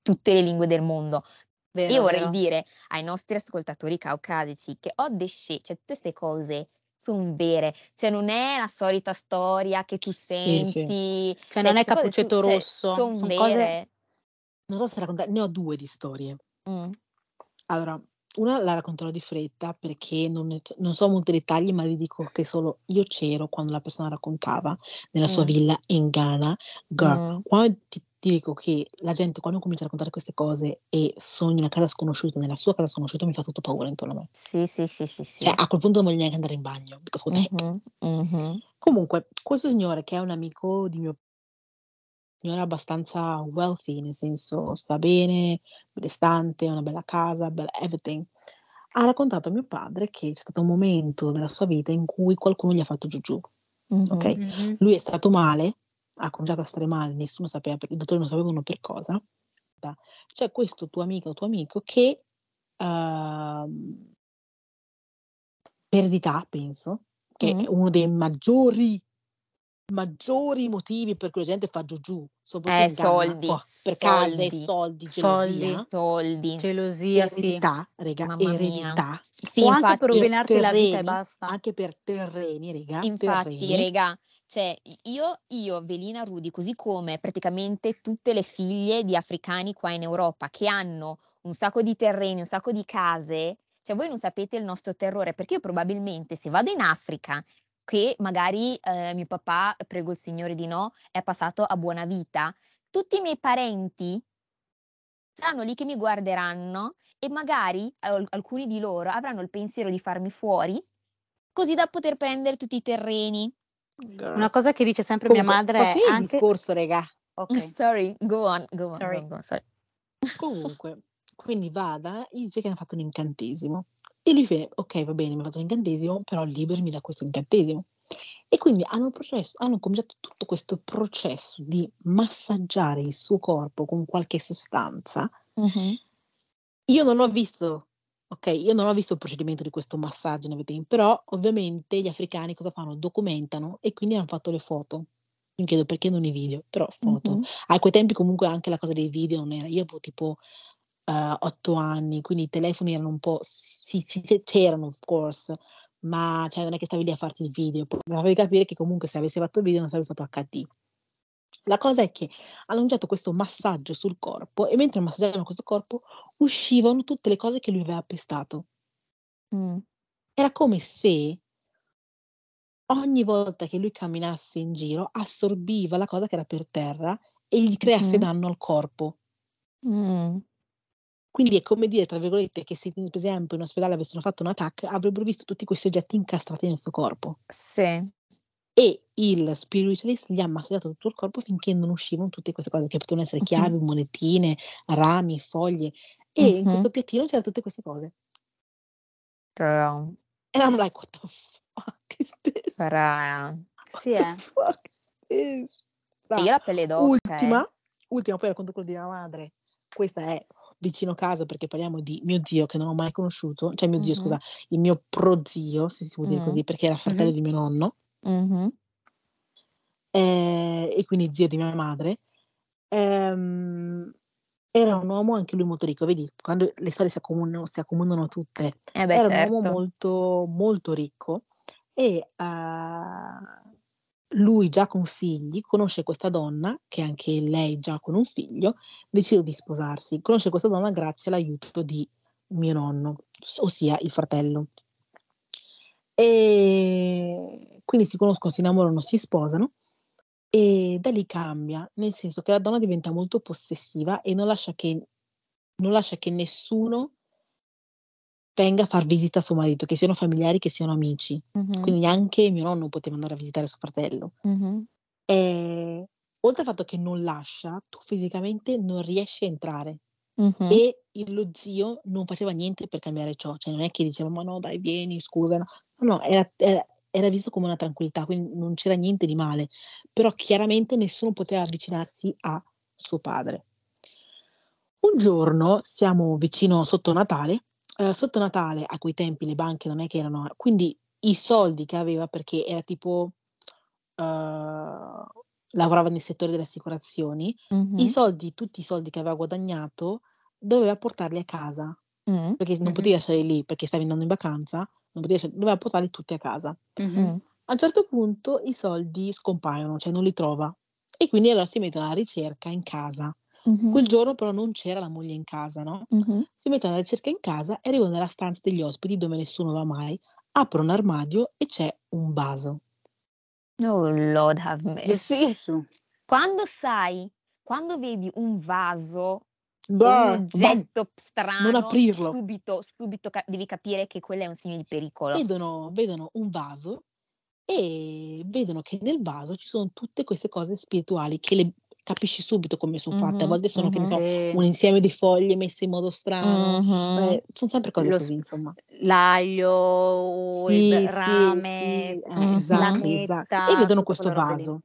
tutte le lingue del mondo. Vero, io vorrei vero. dire ai nostri ascoltatori caucasici che ho desce, cioè tutte queste cose sono vere, cioè non è la solita storia che tu senti, sì, sì. Cioè, cioè, non è Cappuccetto cioè, Rosso, sono son vere. Cose... Non so se raccontare, ne ho due di storie. Mm. Allora, una la racconterò di fretta perché non, ne- non so molti dettagli, ma vi dico che solo io c'ero quando la persona raccontava nella sua Mm. villa in Ghana. Girl, Mm. quando ti, ti dico che la gente quando comincia a raccontare queste cose e in una casa sconosciuta, nella sua casa sconosciuta, mi fa tutto paura intorno a me. Sì, sì, sì, sì, Cioè, sì. a quel punto non voglio neanche andare in bagno, because. Mhm, mhm. Comunque, questo signore che è un amico di mio signore abbastanza wealthy, nel senso sta bene, benestante, ha una bella casa, bella everything. Ha raccontato a mio padre che c'è stato un momento nella sua vita in cui qualcuno gli ha fatto giù ok? Mhm. Mhm. Lui è stato male, ha cominciato a stare male, nessuno sapeva, per- i dottori non sapevano per cosa. C'è questo tuo amico o tuo amico che ehm, per eredità, penso, che Mm. è uno dei maggiori maggiori motivi per cui la gente fa giù giù, soprattutto Eh, in Ghana, soldi, po- per case, soldi, soldi, Soldi. gelosia, soldi. Gelosia, sì. eredità, rega, Mamma mia. eredità, Sì, O anche per infatti, rovinarti la vita e terreni, basta. anche per terreni, rega, infatti, terreni. rega, cioè io, io, Velina Rudi, così come praticamente tutte le figlie di africani qua in Europa che hanno un sacco di terreni, un sacco di case, cioè voi non sapete il nostro terrore, perché io probabilmente se vado in Africa, che magari eh, mio papà, prego il Signore di no, è passato a buona vita, tutti i miei parenti saranno lì che mi guarderanno e magari al- alcuni di loro avranno il pensiero di farmi fuori, così da poter prendere tutti i terreni. Una cosa che dice sempre mia Comunque, madre posso è finire il anche... discorso, rega? Ok, Sorry, go on, go on, Sorry. go on, sorry. Comunque, quindi vada, gli dice che mi ha fatto un incantesimo. E lui fa, ok, va bene, mi ha fatto un incantesimo, però liberami da questo incantesimo. E quindi hanno, processo- hanno cominciato tutto questo processo di massaggiare il suo corpo con qualche sostanza. Mhm. Io non ho visto, ok, io non ho visto il procedimento di questo massaggio, però ovviamente gli africani cosa fanno? Documentano e quindi hanno fatto le foto. Mi chiedo perché non i video, però foto. Mhm. A quei tempi comunque anche la cosa dei video non era, io avevo tipo eh, otto anni, quindi i telefoni erano un po', sì, sì, c'erano of course, ma cioè, non è che stavi lì a farti il video, mi facevi capire che comunque se avessi fatto il video non sarebbe stato HD. La cosa è che hanno lanciato questo massaggio sul corpo e mentre massaggiavano questo corpo uscivano tutte le cose che lui aveva pestato. Mm. Era come se ogni volta che lui camminasse in giro assorbiva la cosa che era per terra e gli creasse Mhm. danno al corpo. Mm. Quindi è come dire, tra virgolette, che se per esempio in ospedale avessero fatto un attack, avrebbero visto tutti questi oggetti incastrati nel suo corpo. Sì. E il spiritualist gli ha massaggiato tutto il corpo finché non uscivano tutte queste cose, che potevano essere chiavi, Mhm. monetine, rami, foglie. E in Mhm. questo piattino c'erano tutte queste cose. Però, And I'm like, what the fuck is this? però, What sì, eh. fuck is this? cioè Dai. io la pelle d'oca, Ultima, eh. ultima, poi racconto quello di mia madre. Questa è vicino casa perché parliamo di mio zio che non ho mai conosciuto, cioè mio zio, Mhm. scusa, il mio prozio, se si può dire Mm. così, perché era fratello Mhm. di mio nonno, Mhm. eh, e quindi zio di mia madre. Ehm, era un uomo anche lui molto ricco, vedi, quando le storie si accomunano, si accomunano tutte. Eh beh, Era un uomo certo. molto, molto ricco e eh, lui già con figli conosce questa donna, che anche lei già con un figlio, decide di sposarsi. Conosce questa donna grazie all'aiuto di mio nonno, s- ossia il fratello. E quindi si conoscono, si innamorano, si sposano e da lì cambia, nel senso che la donna diventa molto possessiva e non lascia che, non lascia che nessuno venga a far visita a suo marito, che siano familiari, che siano amici. Mhm. Quindi neanche mio nonno poteva andare a visitare suo fratello. Mhm. E oltre al fatto che non lascia, tu fisicamente non riesci a entrare. Mhm. E lo zio non faceva niente per cambiare ciò, cioè non è che diceva ma no dai vieni, scusa, no, no, era, era- era visto come una tranquillità, quindi non c'era niente di male, però chiaramente nessuno poteva avvicinarsi a suo padre. Un giorno siamo vicino sotto Natale, eh, sotto Natale a quei tempi le banche non è che erano, quindi i soldi che aveva perché era tipo, eh, lavorava nel settore delle assicurazioni, Mhm. i soldi, tutti i soldi che aveva guadagnato, doveva portarli a casa, perché non Mhm. poteva lasciarli lì perché stavi andando in vacanza, non poteva lasciar- doveva portarli tutti a casa. Mhm. Mm. A un certo punto i soldi scompaiono, cioè non li trova e quindi allora si mette alla ricerca in casa. Mh-mh. Quel giorno però non c'era la moglie in casa, no, Mh-mh. si mettono alla ricerca in casa e arrivano nella stanza degli ospiti dove nessuno va mai, aprono un armadio e c'è un vaso. Oh Lord have mercy. Quando sai quando vedi un vaso, un Bah, bah, oggetto non strano, aprirlo. subito subito ca devi capire che quello è un segno di pericolo. Vedono vedono un vaso e vedono che nel vaso ci sono tutte queste cose spirituali che le capisci subito come son fatte. A Mh-mh, volte sono, che ne so, Sì. un insieme di foglie messe in modo strano, Mh-mh. ehm, son sempre cose Lo così, insomma. l'aglio o il Sì, b sì, rame, sì, eh, Mh-mh. esatto, la esatto. E vedono questo vaso.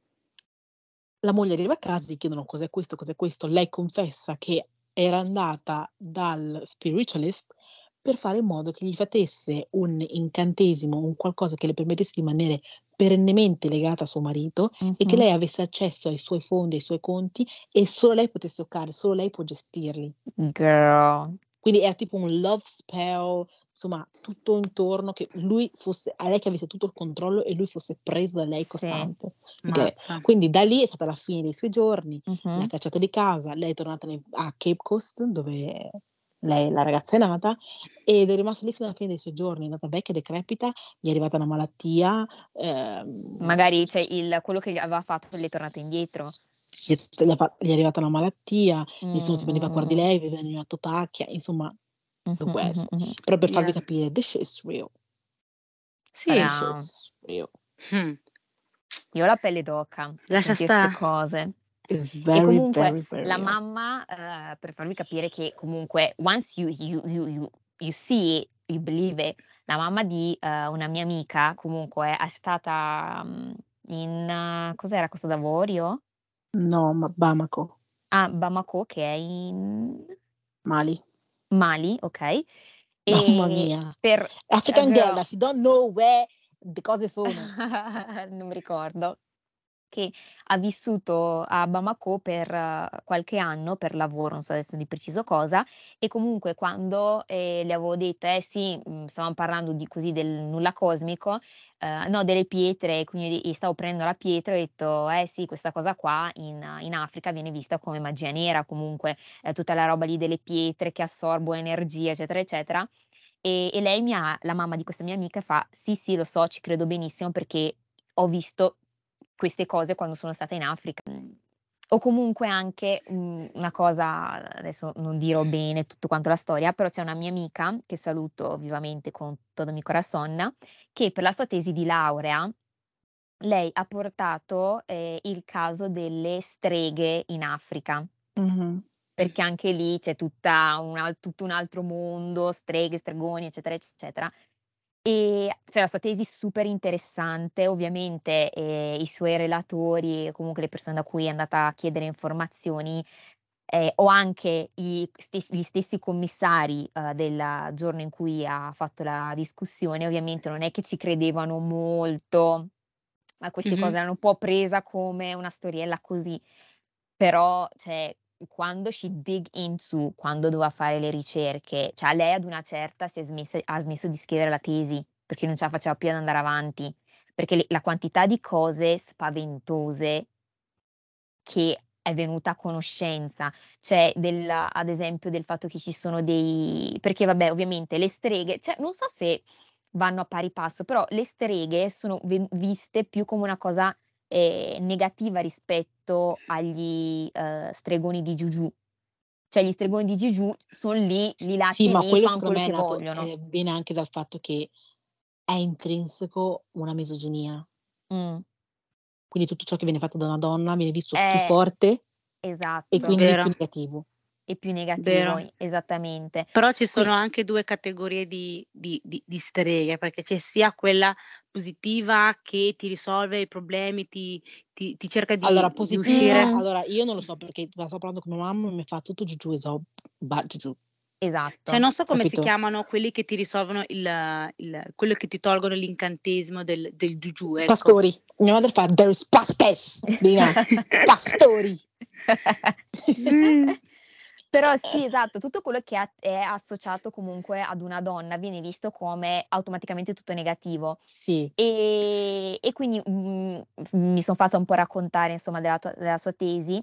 La moglie arriva a casa, gli chiedono: "Cos'è questo, cos'è questo?" Lei confessa che era andata dal spiritualist per fare in modo che gli facesse un incantesimo, un qualcosa che le permettesse di rimanere perennemente legata a suo marito e che lei avesse accesso ai suoi fondi, ai suoi conti e solo lei potesse toccare, solo lei può gestirli. Girl. Quindi era tipo un love spell, insomma tutto intorno che lui fosse a lei che avesse tutto il controllo e lui fosse preso da lei costante. Mazza. quindi da lì è stata la fine dei suoi giorni, l'ha Mh-mh. cacciata di casa, lei è tornata a Cape Coast dove lei la ragazza è nata ed è rimasta lì fino alla fine dei suoi giorni. È andata vecchia, decrepita, gli è arrivata una malattia, ehm Magari, cioè, il quello che aveva fatto le è tornato indietro. Gli è gli ha fa gli è arrivata una malattia, nessuno si prendeva cura di lei, viveva in una topacchia, insomma West. mh-mh. Però per farvi Yeah. capire, this shit is real. Sì. This Brava. is real. Mh. Io ho la pelle d'oca Lascia sentir 'ste sta. cose. It's E very, comunque very, very la real. mamma, ehm, per farvi capire che comunque once you you you you you see it, you believe it, la mamma di, ehm, una mia amica comunque è stata, mhmm, in cos'era Costa d'Avorio? No, ma Bamako, Ah, Bamako che è in Mali. Mali, okay. Mamma E mia. per African girl that she don't know where the cose sono. non mi ricordo. Che ha vissuto a Bamako per qualche anno per lavoro, non so adesso di preciso cosa, e comunque quando, ehm, le avevo detto: "Eh sì, mhmm, stavamo parlando di così del nulla cosmico, ehm, no delle pietre", quindi stavo prendendo la pietra e ho detto: "Eh sì, questa cosa qua in in Africa viene vista come magia nera comunque, ehm, tutta la roba lì delle pietre che assorbono energia, eccetera, eccetera". E e lei mi ha la mamma di questa mia amica fa: "Sì, sì, lo so, ci credo benissimo perché ho visto queste cose quando sono stata in Africa". Mhmm, o comunque anche, mhmm, una cosa adesso non dirò bene tutto quanto la storia, però c'è una mia amica, che saluto vivamente con todo mi corazón, che per la sua tesi di laurea, lei ha portato, ehm, il caso delle streghe in Africa. Mh-mh. Perché anche lì c'è tutta un al tutto un altro mondo, streghe, stregoni, eccetera, eccetera. E cioè la sua tesi super interessante, ovviamente, ehm, i suoi relatori comunque le persone da cui è andata a chiedere informazioni, ehm, o anche stes gli stessi commissari, uhm, del giorno in cui ha fatto la discussione, ovviamente non è che ci credevano molto a queste cose, Mh-mh. l'hanno un po' presa come una storiella così. Però, cioè, quando she dig into, quando doveva fare le ricerche, cioè lei ad una certa smessa ha smesso di scrivere la tesi, perché non ce la faceva più ad andare avanti, perché le la quantità di cose spaventose che è venuta a conoscenza, cioè del ad esempio del fatto che ci sono dei perché vabbè ovviamente le streghe cioè non so se vanno a pari passo, però le streghe sono viste più come una cosa, ehm, negativa rispetto agli, uhm, stregoni di Juju. Cioè gli stregoni di Juju son lì, li Sì, lasci ma lì, quello fan secondo quello è che nato vogliono. ehm, viene anche dal fatto che è intrinseco una misoginia. Mh. Quindi tutto ciò che viene fatto da una donna viene visto più Eh, forte e esatto. quindi più Vero. negativo. E più negativo, Vero. esattamente. Però ci sono anche 2 categorie di di di di streghe, perché c'è sia quella positiva che ti risolve i problemi, ti ti ti cerca Allora di di positiva uscire Mh. allora io non lo so perché la sto parlando con mia mamma e mi fa: "Tutto Juju is all bad Juju". Cioè Esatto. non so come si Capito? chiamano quelli che ti risolvono il il quello che ti tolgono l'incantesimo del del Juju, ecco. Pastori. Mia madre fa: "There is pastors", Dina, pastori. Mh. Però sì, esatto, tutto quello che è associato comunque ad una donna viene visto come automaticamente tutto negativo. Sì. E e quindi, mhmm, f mi son fatta un po' raccontare insomma della tua della sua tesi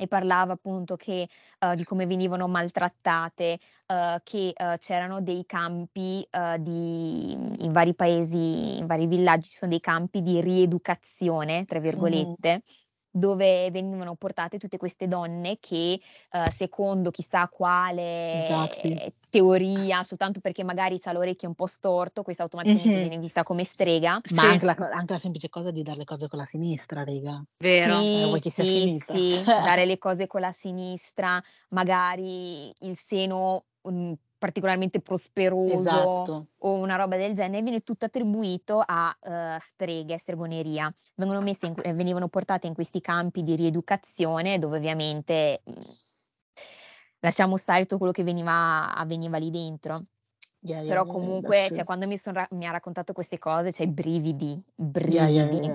e parlava appunto che, uh, di come venivano maltrattate, uh, che uh, c'erano dei campi di, in vari paesi, in vari villaggi, ci sono dei campi di rieducazione, tra virgolette, mm dove venivano portate tutte queste donne che uh, secondo chissà quale esatto. teoria, soltanto perché magari ha l'orecchio un po' storto, questa automaticamente mm-hmm. viene vista come strega. Ma sì. anche, la, anche, la, semplice cosa di dare le cose con la sinistra, rega. Vero? Sì, eh, sì, sì, dare le cose con la sinistra, magari il seno... Um, particolarmente prosperoso esatto. o una roba del genere, viene tutto attribuito a uh, streghe, stregoneria. Vengono messe in, eh, venivano portate in questi campi di rieducazione dove ovviamente mh, mm, lasciamo stare tutto quello che veniva, avveniva lì dentro. Yeah, yeah, Però comunque, yeah, cioè, quando mi, ra- mi, ha raccontato queste cose, c'è cioè, brividi, brividi.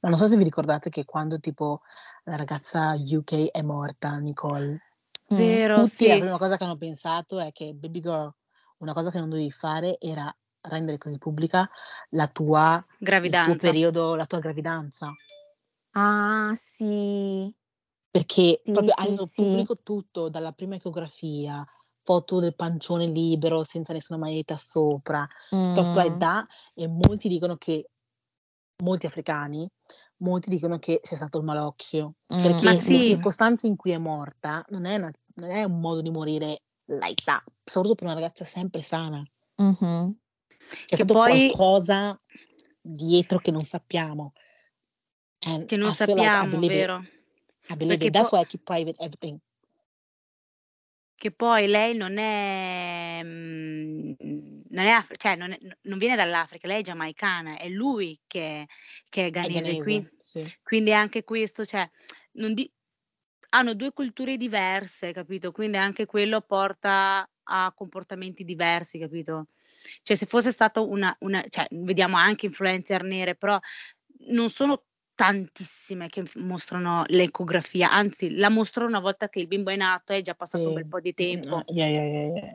Ma non so se vi ricordate che quando tipo la ragazza UK è morta, Nicole, Vero, tutti sì. la prima cosa che hanno pensato è che baby girl, una cosa che non dovevi fare era rendere così pubblica la tua gravidanza. Il tuo periodo, la tua gravidanza. Ah, sì. Perché sì, proprio sì, hanno sì. pubblico tutto, dalla prima ecografia, foto del pancione libero senza nessuna maglietta sopra, mm. that, e molti dicono che molti africani molti dicono che sia stato il malocchio, mm. perché le sì. circostanze in cui è morta non è, una, non è, un modo di morire like that, soprattutto per una ragazza sempre sana. Mm-hmm. C'è stato poi... qualcosa dietro che non sappiamo. And che non I sappiamo, like vero? It. I believe it. That's po- why I keep private everything. Che poi lei non è, mhmm, non è af cioè non è non viene dall'Africa, lei è giamaicana, è lui che che è È ghanese, qui sì. quindi anche questo, cioè di hanno 2 culture diverse, capito, quindi anche quello porta a comportamenti diversi, capito. Cioè se fosse stato una una cioè vediamo anche influencer nere, però non sono tantissime che mostrano l'ecografia, anzi la mostrano una volta che il bimbo è nato e è già passato sì. un bel po' di tempo. Yeah, yeah, yeah,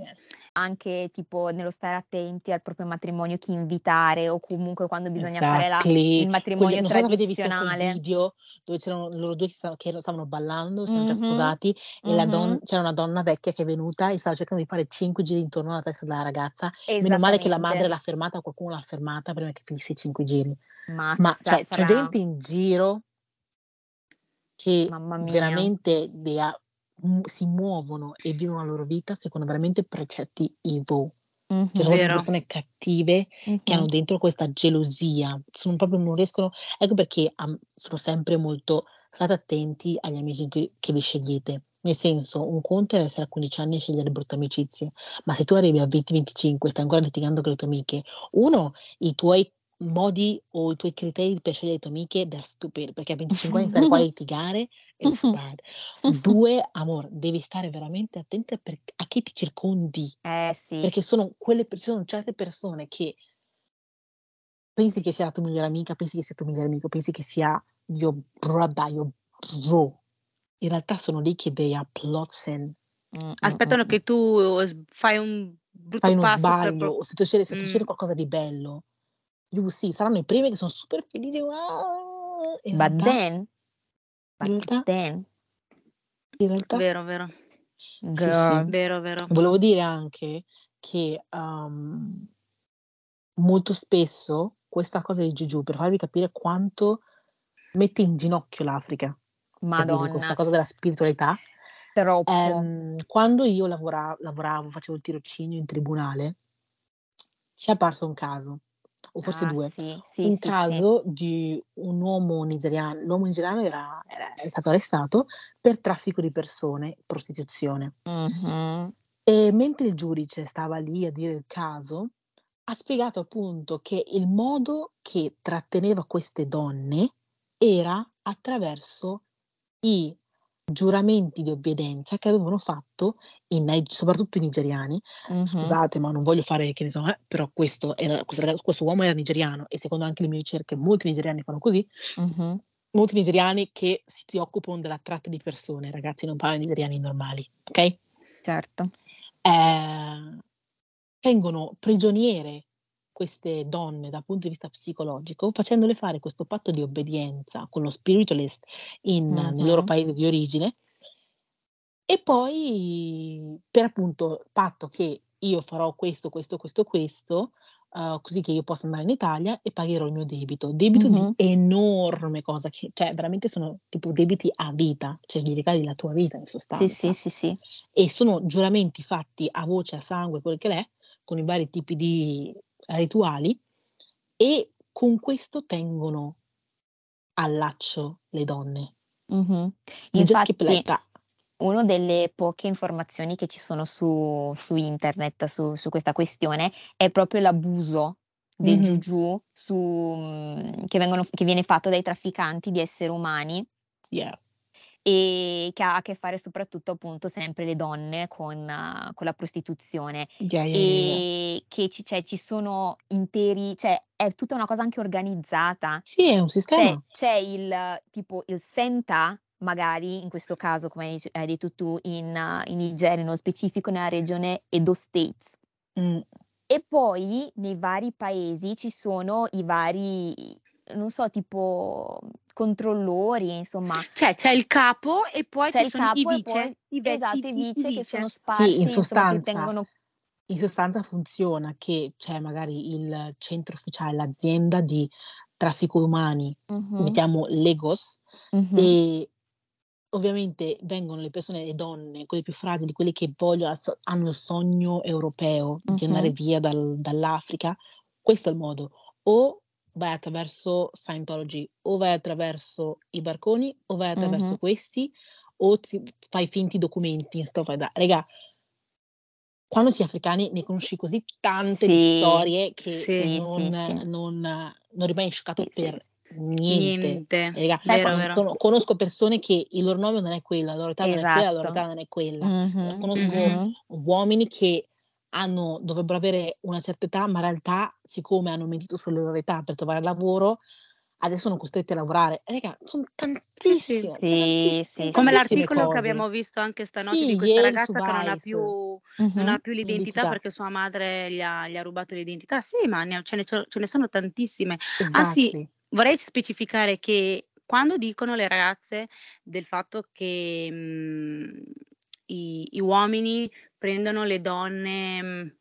Anche tipo nello stare attenti al proprio matrimonio, chi invitare o comunque quando bisogna exactly. fare la, il matrimonio Quelli, tradizionale. Non video dove c'erano loro due che stavano, che stavano ballando, sono mm-hmm. già sposati mm-hmm. e don- c'era una donna vecchia che è venuta e stava cercando di fare cinque giri intorno alla testa della ragazza. Meno male che la madre l'ha fermata, qualcuno l'ha fermata prima che finisse i cinque giri. Mazza, Ma cioè, c'è gente in giro che veramente dea, si muovono e vivono la loro vita secondo veramente precetti evil. Mm-hmm, cioè, sono persone cattive mm-hmm. che hanno dentro questa gelosia, sono proprio non riescono. Ecco perché um, sono sempre molto state attenti agli amici che, che, vi scegliete. Nel senso, un conto è essere a 15 anni e scegliere brutte amicizie, ma se tu arrivi a 20-25 e stai ancora litigando con le tue amiche, uno, i tuoi modi o i tuoi criteri per scegliere le tue amiche da stupid, perché a 25 anni stare qua a litigare è bad. Due, amore, devi stare veramente attenta per, a chi ti circondi. Eh sì. Perché sono quelle sono certe persone che pensi che sia la tua migliore amica, pensi che sia il tuo migliore amico, pensi che sia your brother, your bro. In realtà sono lì che they are plotting. Mm, Aspettano mm, che tu fai un brutto fai uno passo sbaglio, per... o se tu scegli, se tu scegli qualcosa di bello you sì, saranno i primi che sono super felici. Wow, but realtà, then, but in realtà, then. In realtà, vero, vero. Sì, sì. Vero, vero. Volevo dire anche che um, molto spesso questa cosa di Gigiù, per farvi capire quanto mette in ginocchio l'Africa, Madonna. questa cosa della spiritualità. Troppo. Um, quando io lavora, lavoravo, facevo il tirocinio in tribunale, ci è apparso un caso o forse Ah, due, sì, sì, un sì, sì. caso di un uomo nigeriano. L'uomo nigeriano era, era- è stato arrestato per traffico di persone, prostituzione. Mhm. E mentre il giudice stava lì a dire il caso, ha spiegato appunto che il modo che tratteneva queste donne era attraverso i giuramenti di obbedienza che avevano fatto in soprattutto i nigeriani. Mh-mh. Scusate, ma non voglio fare che ne so, eh, però questo era questo uomo era nigeriano e secondo anche le mie ricerche molti nigeriani fanno così. Mh-mh. Molti nigeriani che si occupano della tratta di persone, ragazzi, non parlo di nigeriani normali, ok? Certo. Ehm, tengono prigioniere queste donne dal punto di vista psicologico facendole fare questo patto di obbedienza con lo spiritualist in, Mhm. nel loro paese di origine e poi per appunto patto che io farò questo, questo, questo, questo, uh, così che io possa andare in Italia e pagherò il mio debito. Debito Mhm. di enorme cosa, che, cioè veramente sono tipo debiti a vita, cioè gli regali la tua vita in Sì, sostanza. sì, sì, sì. E sono giuramenti fatti a voce, a sangue, quel che è, con i vari tipi di rituali e con questo tengono al laccio le donne. Mhm. Like Infatti, una delle poche informazioni che ci sono su, su internet su, su questa questione è proprio l'abuso del Mhm. juju su, mm, che, vengono- che viene fatto dai trafficanti di esseri umani Yeah. E che ha a che fare soprattutto appunto sempre le donne con, eh, con la prostituzione Yeah, yeah, yeah, e che ci, cioè, ci sono interi, cioè è tutta una cosa anche organizzata. Sì, è un Cioè, sistema. c'è il tipo il Senta, magari in questo caso, come hai detto tu, in, uh, in Nigeria, nello specifico nella regione Edo States. Mm. E poi nei vari paesi ci sono i vari, non so, tipo controllori, insomma, Cioè, c'è il capo e poi c'è ci il sono i capo e vice, poi, i, esatto, i- i i- i vice. che sono Sì, sparsi, in insomma, che sostanza, tengono... in sostanza funziona che c'è magari il centro ufficiale, l'azienda di traffico umani, Mhm, mettiamo Lagos, mhm, e ovviamente vengono le persone, le donne, quelle più fragili, quelle che vogliono, hanno il sogno europeo di andare mhm, via dal- dall'Africa. Questo è il modo. O vai attraverso Scientology, o vai attraverso i barconi, o vai attraverso mhm. questi, o fai finti documenti like that. Raga, quando si è africani ne conosci così tante Sì, storie che Sì, non, sì, non, non rimani scioccato per niente. niente, Sai vero, vero. cono- conosco persone che il loro nome non è quella, la loro età non è quella, la loro Esatto. età non è quella. Mhm, Conosco mhm. uomini che hanno, dovrebbero avere una certa età, ma in realtà, siccome hanno mentito sulle loro età per trovare lavoro, adesso sono costretti a lavorare. Raga, sono tantissime, Sì, tantissime, sì, sì, Come l'articolo che cose. abbiamo visto anche stanotte di Sì, questa ieri su ragazza che non ha più, non ha Mhm. più l'identità l'identità. perché sua madre gli ha, gli ha rubato l'identità. Sì, ma ne, ce, ne, ce ne sono tantissime. Ah sì, Exactly. vorrei specificare che quando dicono le ragazze del fatto che mh, i, i uomini prendono le donne mh,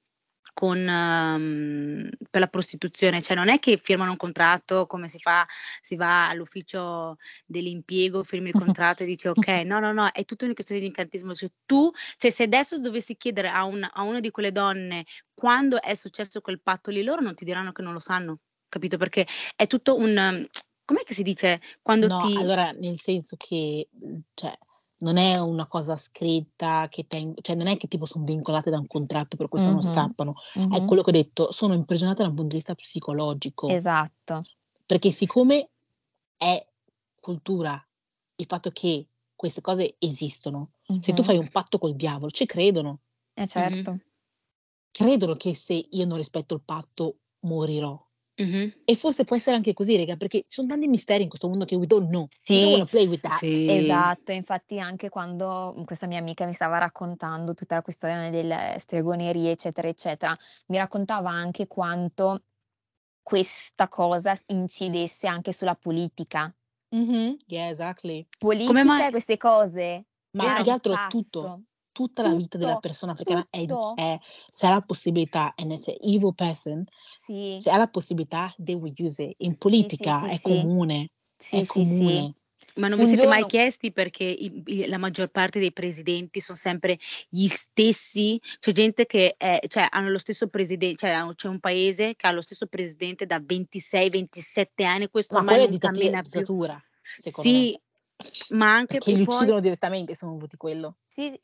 con, ehm, per la prostituzione, cioè non è che firmano un contratto come si fa, si va all'ufficio dell'impiego, firmi il contratto e dici ok, no, no, no, è tutta una questione di incantesimo, cioè tu, cioè, se adesso dovessi chiedere a, un- a una di quelle donne quando è successo quel patto lì, loro non ti diranno che non lo sanno, capito? Perché è tutto un, com'è che si dice quando No, ti... allora nel senso che, cioè, non è una cosa scritta che ten cioè non è che tipo son vincolate da un contratto per questo non Mhm, scappano. È mhm. quello che ho detto, sono imprigionate dal punto di vista psicologico, Esatto. perché siccome è cultura il fatto che queste cose esistono, se tu fai un patto col diavolo ci credono, Eh certo. credono che se io non rispetto il patto morirò. Mhm. E forse può essere anche così, raga, perché ci son tanti misteri in questo mondo che we don't know. We don't Sì, play with that. Sì. esatto. Infatti anche quando questa mia amica mi stava raccontando tutta la questione delle stregonerie, eccetera, eccetera, mi raccontava anche quanto questa cosa incidesse anche sulla politica. Mh-mh. Yeah, exactly. Come Politica mai... e queste cose Ma più che altro tutto, tutta la vita della persona africana è è se ha la possibilità and it's a evil person, Sì, se ha la possibilità they will use it. In sì, sì, politica sì, è sì. comune, è Sì, sì, sì. comune. Ma non vi siete mai chiesti perché i- i- la maggior parte dei presidenti sono sempre gli stessi? C'è gente che è, cioè, hanno lo stesso presidente, cioè c'è un paese che ha lo stesso presidente da 26-27 anni, questo Ma ormai quella è non dittatura cammina più. dittatura, secondo me. Sì, ma anche Perché e li poi uccidono direttamente se non voti quello. Sì,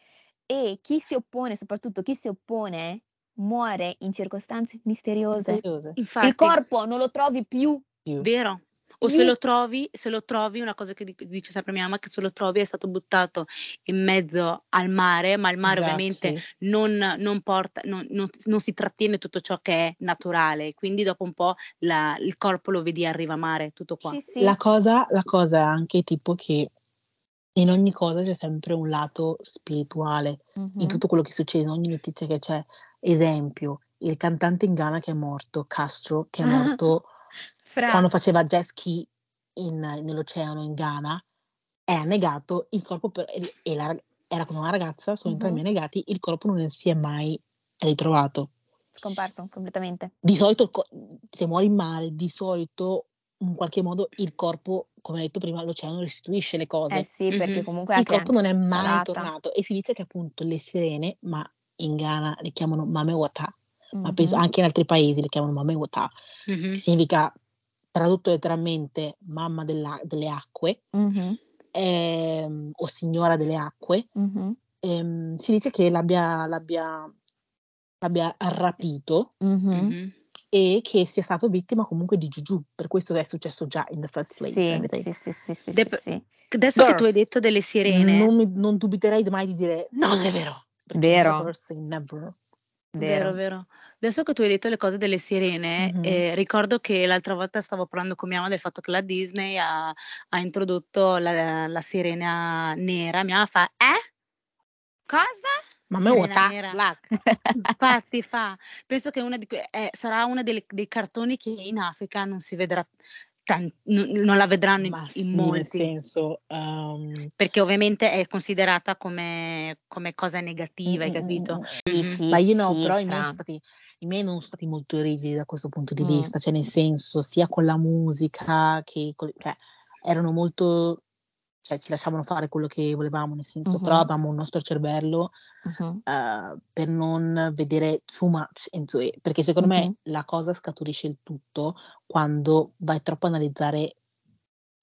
e chi si oppone, soprattutto chi si oppone, muore in circostanze misteriose. Misteriose. Il infatti, corpo non lo trovi più. Più. vero. O se lo trovi, se lo trovi, una cosa che di- dice sempre mia mamma, che se lo trovi è stato buttato in mezzo al mare, ma il mare ovviamente Exactly. non, non porta, non, non- non si trattiene tutto ciò che è naturale, quindi dopo un po' la- il corpo lo vedi arriva a mare, tutto qua. Sì, sì. La cosa la cosa è anche tipo che in ogni cosa c'è sempre un lato spirituale, in Mhm. tutto quello che succede, in ogni notizia che c'è. Esempio, il cantante in Ghana che è morto, Castro, che è morto quando faceva jet ski in, nell'oceano in Ghana, è annegato, il corpo per, e la, era con una ragazza, sono entrambi annegati, il corpo non si è mai ritrovato. Scomparso completamente. Di solito, se muori in mare, di solito in qualche modo il corpo, come detto prima, l'oceano restituisce le cose. Eh sì, perché mm-hmm. comunque il corpo non è mai salata. tornato e si dice che appunto le sirene, ma in Ghana le chiamano Mamewata, mm-hmm. ma penso anche in altri paesi le chiamano Mamewata, mm-hmm. che significa tradotto letteralmente mamma della, delle acque ehm, o signora delle acque. Ehm, si dice che l'abbia, l'abbia, l'abbia rapito e che sia stato vittima comunque di Juju, per questo è successo già in the first place. Sì, sì, sì, sì, De- sì, Adesso Girl, che tu hai detto delle sirene, non, mi, non dubiterei mai di dire no, non è vero. Vero. Never never. Vero. vero, vero. Adesso che tu hai detto le cose delle sirene, mm-hmm. eh, ricordo che l'altra volta stavo parlando con mia mamma del fatto che la Disney ha, ha introdotto la, la, sirena nera. Mia mamma fa, eh? Cosa? Ma a me vuota black. Infatti fa, penso che una di que- eh, sarà uno dei cartoni che in Africa non si vedrà Tan- non, non la vedranno in, in sì, molti. Nel senso, um... perché ovviamente è considerata come, come cosa negativa, hai capito? Sì, sì, Ma io no, sì, però i miei, stati, i miei, non sono stati molto rigidi da questo punto di mm. vista, cioè nel senso, sia con la musica che con, cioè, erano molto cioè ci lasciavano fare quello che volevamo, nel senso, uh-huh. però avevamo il nostro cervello uh-huh. uh, per non vedere too much into it, perché secondo uh-huh. me la cosa scaturisce il tutto quando vai troppo a analizzare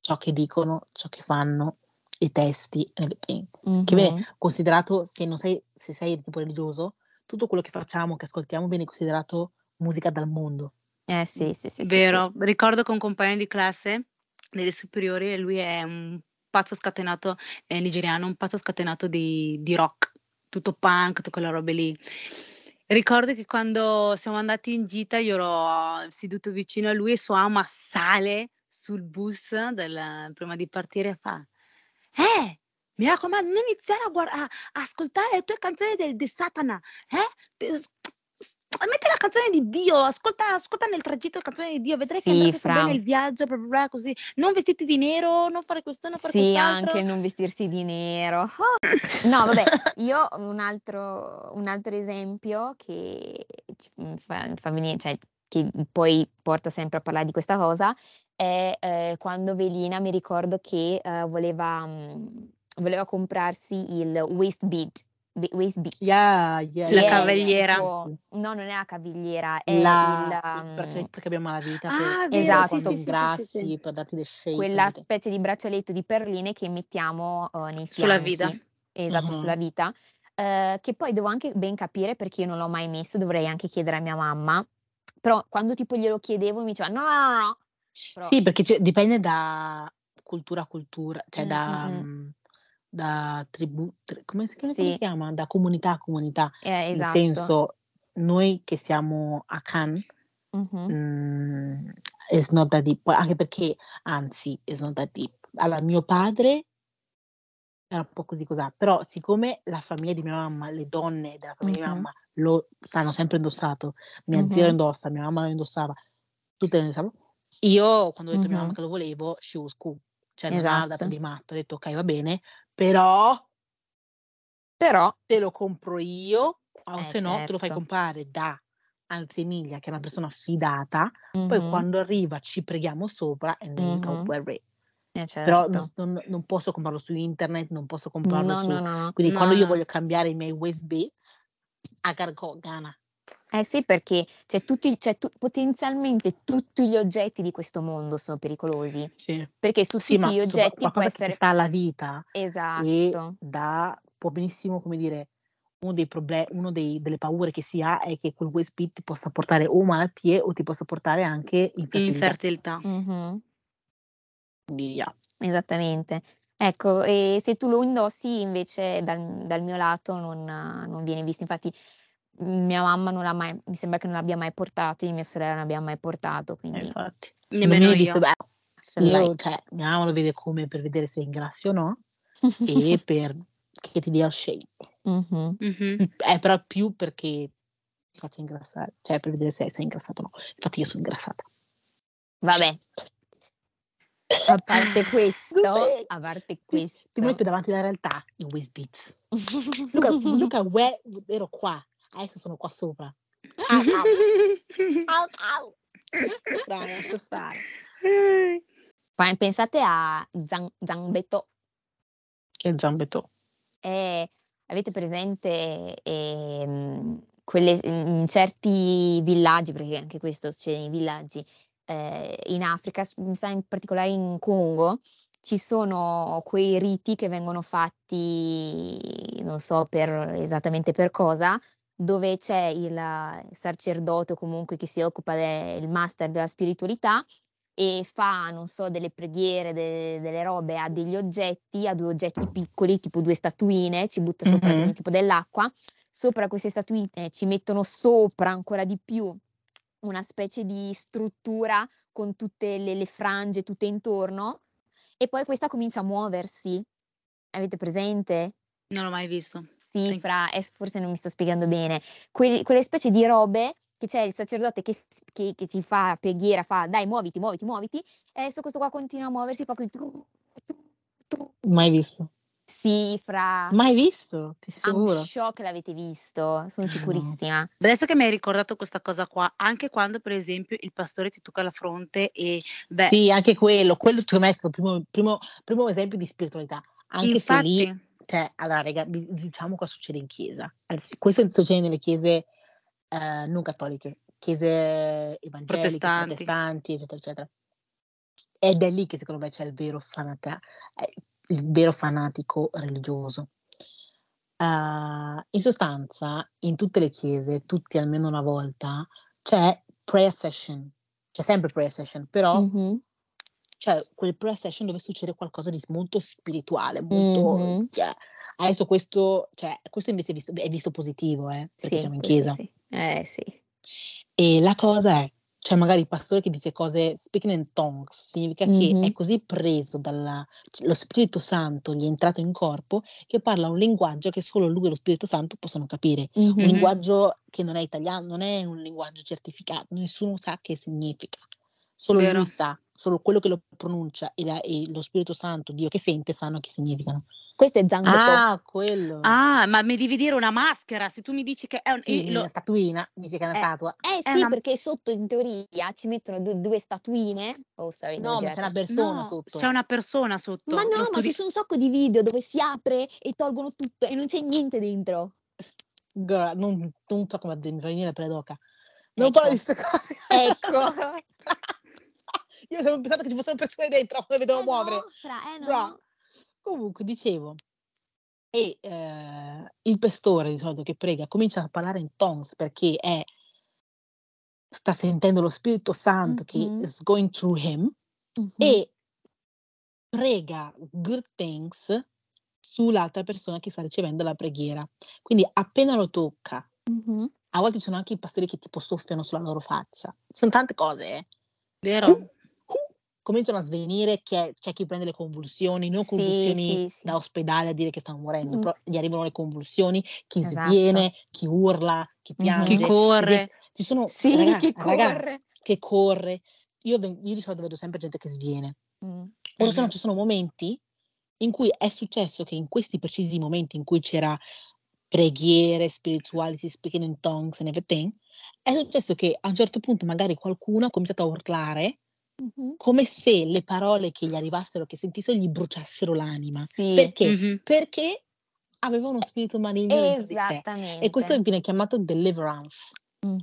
ciò che dicono, ciò che fanno, i testi, everything. Che viene considerato, se non sei, se sei di tipo religioso, tutto quello che facciamo, che ascoltiamo, viene considerato musica dal mondo. Eh sì, sì, sì. Vero, sì, sì. ricordo che un compagno di classe delle superiori e lui è un pazzo scatenato eh, nigeriano, un pazzo scatenato di, di rock, tutto punk, tutte quelle robe lì. Ricordo che quando siamo andati in gita io ero seduto vicino a lui e sua mamma sale sul bus del, prima di partire e fa Eh, mi raccomando, non iniziare a, guarda- a, ascoltare le tue canzoni del, del Satana, eh? Metti la canzone di Dio, ascolta, ascolta nel tragitto la canzone di Dio, vedrai sì, che andrà fra... bene il viaggio, bla bla bla, così. Non vestiti di nero, non fare questo, non fare sì, quest'altro. anche non vestirsi di nero. Oh. No, vabbè, io un altro, un altro esempio che fa, fa venire, cioè, che poi porta sempre a parlare di questa cosa, è eh, quando Velina mi ricordo che eh, voleva, mh, mm, voleva comprarsi il waist bead USB. Yeah, yeah, la cavigliera. Suo, no, non è la cavigliera, è la, il, um, braccialetto che abbiamo alla vita ah, per, esatto, sì, sì, grassi, sì, per darti dei shape. Quella specie di braccialetto di perline che mettiamo uh, nei fianchi. Sulla vita. Esatto, uh-huh. sulla vita. Uh, che poi devo anche ben capire perché io non l'ho mai messo, dovrei anche chiedere a mia mamma. Però quando tipo glielo chiedevo mi diceva no, no, no, no. Però... Sì, perché dipende da cultura a cultura, cioè mm, da... Mm-hmm. Um, da tribù, come si, come si chiama? Da comunità a comunità. Eh, esatto. Nel senso, noi che siamo a Cannes, mm-hmm. mm, it's not that deep, anche perché, anzi, it's not that deep. Allora, mio padre era un po' così cos'ha, però siccome la famiglia di mia mamma, le donne della famiglia di mia mamma lo hanno sempre indossato, mia zia lo indossa, mia mamma lo indossava, tutte lo indossavano, io quando ho detto a mia mamma che lo volevo, she was cool, cioè non esatto. ha dato di matto, ho detto ok va bene, però Però te lo compro io, o Eh, se no te lo fai certo. comprare da Anzi che è una persona fidata, poi Mh-mh. quando arriva ci preghiamo sopra Mh-mh. wear it. Eh, Però non, certo. non- non posso comprarlo su internet, non posso comprarlo No, su... no, no. Quindi quando io voglio cambiare i miei I gotta go Ghana. Eh sì, perché cioè, tutti, cioè, tu- potenzialmente tutti gli oggetti di questo mondo sono pericolosi. Sì, Perché su sì tutti ma gli oggetti può qualcosa che ti essere... sta alla vita e Esatto. da, può benissimo, come dire, uno dei problemi, uno dei, delle paure che si ha è che quel beat ti possa portare o malattie o ti possa portare anche infertilità. Infertilità. Mhm. Quindi, yeah. Esattamente. Ecco, e se tu lo indossi invece dal, dal mio lato non, non viene visto. Infatti mia mamma non l'ha mai, mi sembra che non l'abbia mai portato, io e mia sorella non l'abbiamo mai portato, Eh, quindi infatti. Nemmeno io. visto, beh, io, like. cioè, mia mamma lo vede come per vedere se ingrassi o no e per che ti dia shape. Mhm. Mhm. È però più perché faccia ingrassare, cioè per vedere se sei ingrassato o no. Infatti io sono ingrassata. Vabbè. A parte questo, a parte questo. Ti metto davanti alla realtà in Wiz Beats. Luca, Luca, where, ero qua, adesso sono qua sopra. Au, au. au, Dai, lascia stare. Pensate a Zang, Zangbeto. Che è Zambetò? Eh, avete presente ehm, quelle, in certi villaggi, perché anche questo succede nei villaggi, eh, in Africa, mi sa in particolare in Congo, ci sono quei riti che vengono fatti, non so per, esattamente per cosa, dove c'è il sacerdote o comunque chi si occupa del master della spiritualità e fa, non so, delle preghiere, de- delle robe a degli oggetti, a due oggetti piccoli, tipo due statuine, ci butta sopra Mhm. tipo dell'acqua. Sopra queste statuine ci mettono sopra ancora di più una specie di struttura con tutte le, le frange tutte intorno e poi questa comincia a muoversi. Avete presente? Non l'ho mai visto. Sì, Sì. fra, eh, forse non mi sto spiegando bene. Que- quelle specie di robe che c'è il sacerdote che, che- che ci fa preghiera, fa dai muoviti, muoviti, muoviti, e adesso questo qua continua a muoversi, fa tru. Mai visto. Sì, fra, Mai visto, ti I'm assicuro. sure che l'avete visto, sono Ah, no. sicurissima. Adesso che mi hai ricordato questa cosa qua, anche quando per esempio il pastore ti tocca la fronte e beh, Sì, anche quello, quello secondo me è stato il primo, primo, primo esempio di spiritualità. Anche se lì, infatti, cioè, allora, raga, diciamo cosa succede in chiesa. Questo succede nelle chiese eh, non cattoliche, chiese evangeliche, Protestanti. protestanti, eccetera, eccetera. Ed è lì che secondo me c'è il vero, fanata- eh, il vero fanatico religioso. Eh, in sostanza, in tutte le chiese, tutti almeno una volta, c'è prayer session. C'è sempre prayer session, però Mhm, c'è quel prayer session dove succede qualcosa di molto spirituale, molto... mhm. cioè, adesso questo, cioè, questo invece è visto, è visto positivo, eh, perché Sì, siamo in chiesa. sì. Eh sì. E la cosa è, c'è magari il pastore che dice cose speaking in tongues, significa che è così preso dallo Spirito Santo, gli è entrato in corpo, che parla un linguaggio che solo lui e lo Spirito Santo possono capire. Un Mhm. linguaggio che non è italiano, non è un linguaggio certificato, nessuno sa che significa. Solo vero. lui sa, solo quello che lo pronuncia e, la- e lo Spirito Santo, Dio che sente, sanno che significano. Questo è Zangbeto. Ah, quello. Ah, ma mi devi dire una maschera, se tu mi dici che è un... Sì, lo- una statuina, dice che è una Eh, statua. Eh È sì, una- perché sotto in teoria ci mettono du- due statuine. Oh, sorry, No, ma c'è una persona no, sotto. c'è una persona sotto. Ma lo no, ma studi- ci sono un sacco di video dove si apre e tolgono tutto e non c'è niente dentro. Girl, non, non so come mi fa venire la pelle d'oca. Non Ecco. parlo di queste cose. Ecco. Io avevo pensato che ci fossero persone dentro, come vedevo Eh muovere. no, fra, eh no. Comunque, dicevo, e eh, il pastore di solito che prega comincia a parlare in tongues perché è, sta sentendo lo Spirito Santo Mhm. che is going through him Mhm. e prega good things sull'altra persona che sta ricevendo la preghiera. Quindi appena lo tocca, Mhm. a volte ci sono anche i pastori che tipo soffiano sulla loro faccia. Ci sono tante cose, eh. Vero? Cominciano a svenire, che c'è chi prende le convulsioni, non convulsioni sì, sì. da ospedale a dire che stanno morendo, Mm. però gli arrivano le convulsioni, chi Esatto. sviene, chi urla, chi Mhm. piange. Chi corre. Ci sono Sì, raga, chi raga, corre. che corre. Io, io di solito vedo sempre gente che sviene. Mm. Ora se no ci sono momenti in cui è successo che in questi precisi momenti in cui c'era preghiere, spirituality, speaking in tongues and everything, è successo che a un certo punto magari qualcuno ha cominciato a urlare Come se le parole che gli arrivassero, che sentissero, gli bruciassero l'anima. Sì, Perché? Mhm. Perché aveva uno spirito maligno dentro di sé. esattamente. E questo viene chiamato deliverance.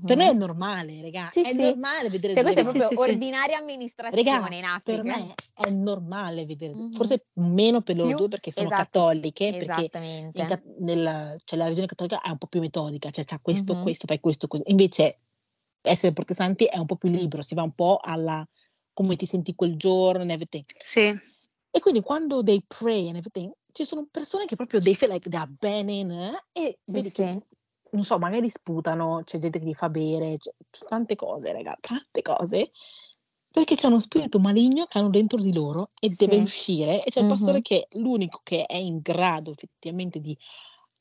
Per noi è normale, raga. Sì, è sì. normale vedere Cioè, questa è deliverance. sì, proprio sì. ordinaria amministrazione Raga, in Africa. per me è normale vedere, Mhm. forse meno per loro Più- due perché sono esatto, cattoliche, perché Esattamente. in ca- nella- cioè la religione cattolica è un po' più metodica, cioè c'ha questo, Mhm. questo, fai questo, questo. Invece essere protestanti è un po' più libero, si va un po' alla come ti senti quel giorno and everything. Sì. E quindi quando they pray and everything, ci sono persone che proprio they feel like they are burning eh, e Sì, vedi che, sì. non so, magari sputano, c'è gente che li fa bere, c'è, c'è tante cose, raga, tante cose, perché c'è uno spirito maligno che hanno dentro di loro e deve Sì. uscire e c'è il pastore Mhm. che è l'unico che è in grado effettivamente di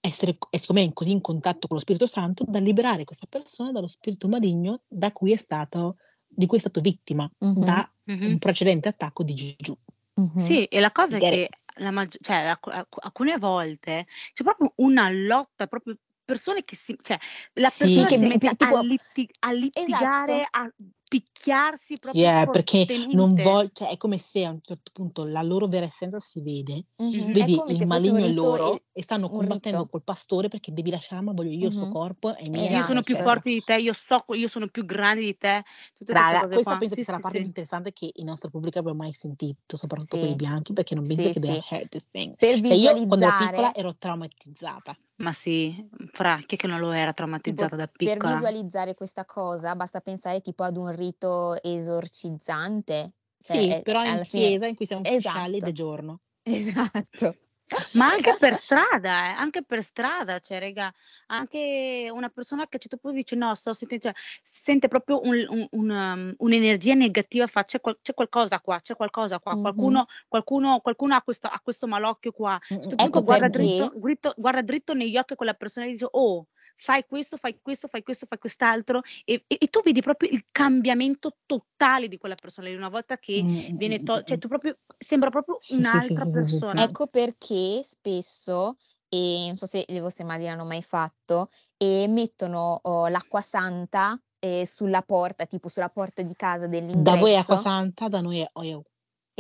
essere, siccome è così in contatto con lo Spirito Santo, da liberare questa persona dallo spirito maligno da cui è stato, di cui è stato vittima Mhm. da Mhm. un precedente attacco di Gesù. Mhm. Sì, e la cosa è che la maggi cioè alc alc alcune volte c'è proprio una lotta, proprio persone che si cioè la persona Sì, che si mette tipo- a liti a litigare, Esatto. a picchiarsi proprio Yeah, perché non voglio, cioè è come se a un certo punto la loro vera essenza si vede, Mhm. Mhm. È vedi come il maligno è loro e e stanno un combattendo rito. col pastore perché devi lasciare, ma voglio io il suo Mhm. corpo, è mia, Io sono più Esatto. forte di te, io so io sono più grande di te, tutte queste Raga, cose questa qua. penso Sì, che sia la sì, parte più sì. interessante che il nostro pubblico abbia mai sentito, soprattutto quelli Sì, bianchi, perché non penso sì, che sì. have heard this thing. Per Cioè io quando ero piccola visualizzare, ero traumatizzata. Ma sì, fra chi è che non lo era tipo traumatizzata da per piccola? visualizzare questa cosa, basta pensare tipo ad un rito esorcizzante. Cioè, Sì, è- però in alla fine, chiesa in cui siamo più scialli ed è esatto, giorno. esatto. Ma anche per strada, eh, anche per strada, cioè raga, anche una persona che a un certo punto dice: "No, sto sentendo" cioè sente proprio un un un um, un'energia negativa, fa: "C'è qual c'è qualcosa qua, c'è qualcosa qua, Mhm. qualcuno qualcuno qualcuno ha questo ha questo malocchio qua." Mm, certo mm, punto Ecco guarda dritto dritto guarda dritto negli occhi quella persona e dice: "Oh, fai questo, fai questo, fai questo, fai quest'altro." E e e tu vedi proprio il cambiamento totale di quella persona lì, una volta che Mm, mm, viene mm, tol cioè mm. tu proprio sembra proprio Sì, un'altra sì, sì, sì, sì. persona. ecco perché spesso, e non so se le vostre madri l'hanno mai fatto, e mettono oh, l'acqua santa eh, sulla porta, tipo sulla porta di casa Da voi è acqua dell'ingresso. santa, da noi è oil.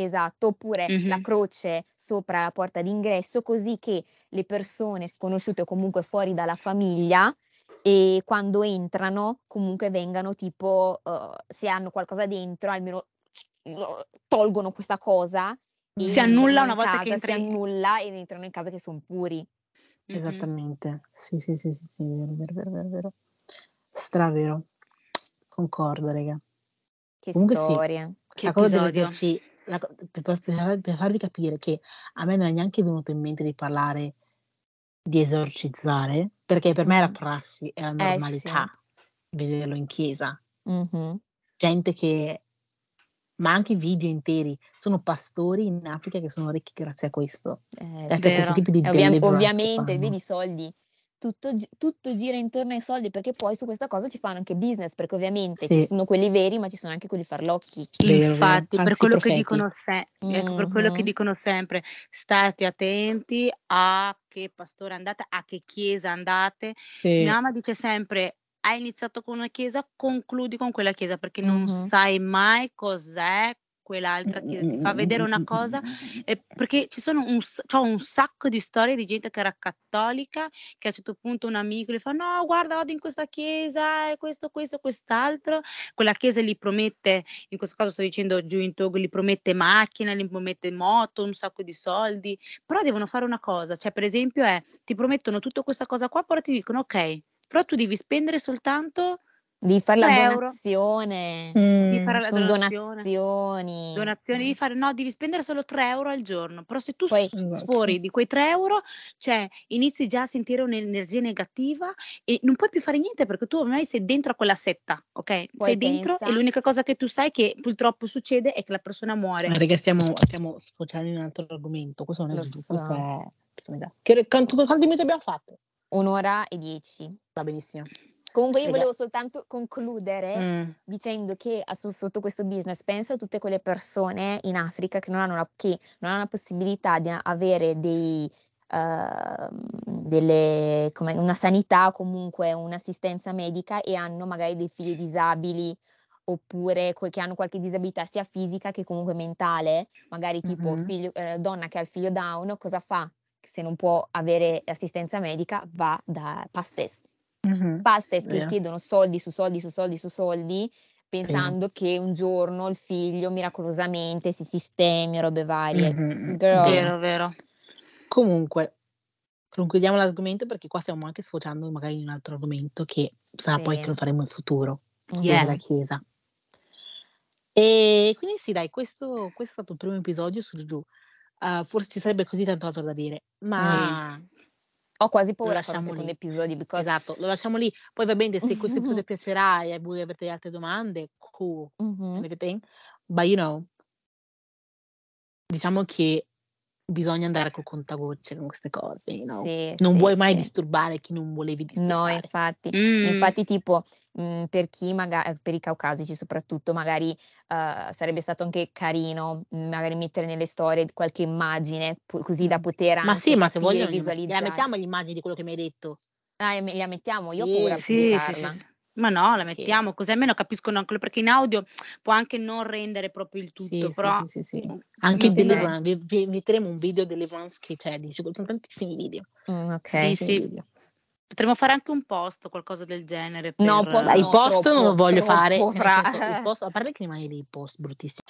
Esatto, oppure la Mh-mh. croce sopra la porta d'ingresso, così che le persone sconosciute o comunque fuori dalla famiglia, e quando entrano comunque vengano tipo, uhm, se hanno qualcosa dentro almeno tolgono questa cosa e Si annulla entrano una in volta che casa, si entri annulla ed entrano in casa che son puri. Mh-mh. Esattamente. Sì, sì, sì, sì, sì, vero, vero, vero, vero, vero. Stravero. Concordo, raga. Che Comunque sì. Che la cosa episodio. dell'esorci la co per per per farvi capire che a me non è neanche venuto in mente di parlare di esorcizzare, perché per me era prassi, era Eh sì. normalità vederlo in chiesa. Mh-mh. Gente che ma anche video interi, sono pastori in Africa che sono ricchi grazie a questo, Eh grazie a questo Vero. tipo di ovvia ovviamente vedi i soldi, tutto tutto gira intorno ai soldi, perché poi su questa cosa ci fanno anche business, perché ovviamente ci Sì. sono quelli veri, ma ci sono anche quelli farlocchi. Vero. Infatti, per quello che profeti. dicono se ecco, per quello che Mh-mh. dicono sempre: "State attenti a che pastore andate, a che chiesa andate." Sì. Mia mamma dice sempre: "Hai iniziato con una chiesa, concludi con quella chiesa, perché non Mh-mh. sai mai cos'è quell'altra chiesa." Ti fa vedere una cosa e perché ci sono un un sacco di storie di gente che era cattolica, che a un certo punto un amico le fa: "No, guarda vado in questa chiesa e questo, questo, quest'altro." Quella chiesa gli promette, in questo caso sto dicendo giù in Togo, gli promette macchina, gli promette moto, un sacco di soldi, però devono fare una cosa, cioè per esempio è: ti promettono tutto questa cosa qua, però ti dicono: "Okay, però tu devi spendere soltanto Devi far la 3 €." donazione, Devi Mh. fare la donazione. donazioni. Donazioni, Eh. fare no, devi spendere solo 3 € al giorno, però se tu Poi s Esatto. sfori di quei 3 €, cioè inizi già a sentire un'energia negativa e non puoi più fare niente perché tu ormai sei dentro a quella setta, okay, Poi sei dentro e l'unica cosa che tu sai che purtroppo succede è che la persona muore. Eh, raga, stiamo stiamo sfociando in un altro argomento. Questo non è Lo Gesù, questo so. è personalità. Che quanto quanti minuti abbiamo fatto? 1 ora e 10. Va benissimo. Comunque io volevo soltanto concludere Mh. dicendo che sotto questo business pensa a tutte quelle persone in Africa che non hanno la che non hanno la possibilità di avere dei uhm, delle come una sanità o comunque un'assistenza medica e hanno magari dei figli disabili, oppure que che hanno qualche disabilità sia fisica che comunque mentale, magari tipo Mh-mh. figlio ehm, donna che ha il figlio Down, cosa fa? Se non può avere assistenza medica va da pastors. Mh-mh. Pastors che Vero. chiedono soldi su soldi su soldi su soldi, Vero. pensando che un giorno il figlio miracolosamente si sistemi robe varie. Mh-mh, Girl. vero. Vero, vero. Comunque, concludiamo l'argomento perché qua stiamo anche sfociando magari in un altro argomento che sarà poi che lo Sì. faremo in futuro, quello Yeah. della Mh-mh. chiesa. E quindi sì dai, questo questo è stato il primo episodio su Gesù. Uhm, forse ci sarebbe così tanto altro da dire, Sì. ma Ho quasi paura secondo lì. episodio because Esatto, lo lasciamo lì. Poi va bene, se questo episodio piacerà e voi avete altre domande, cool everything, but you know diciamo che bisogna andare col contagocce con queste cose, know? Sì, Non sì, vuoi mai sì. disturbare chi non volevi No, disturbare. infatti. Mm. Infatti, tipo, mhmm, per chi maga ehm, per i caucasici soprattutto, magari, uhm, sarebbe stato anche carino, mhmm, magari mettere nelle storie qualche immagine, po così da Mh. poter Ma sì, anche ma se gliela visualizzare. mettiamo l'immagine di quello che mi hai detto. Ah, la mettiamo? Io ho paura sì, Sì, sì, sì. Ma no, la Sì. mettiamo, così almeno capiscono anche perché in audio può anche non rendere proprio il tutto, Sì, sì, però sì, sì, sì. mhmm, Anche Deliverance, vi vi metteremo un video Deliverance che c'è di sicuro sono tantissimi video, Mh, Sì, okay. tantissimi sì. video. Potremmo fare anche un post, qualcosa del genere No, per post Ma i no, post non lo troppo, voglio fare, troppo cioè senso, il post a parte che rimane lì il post bruttissimo.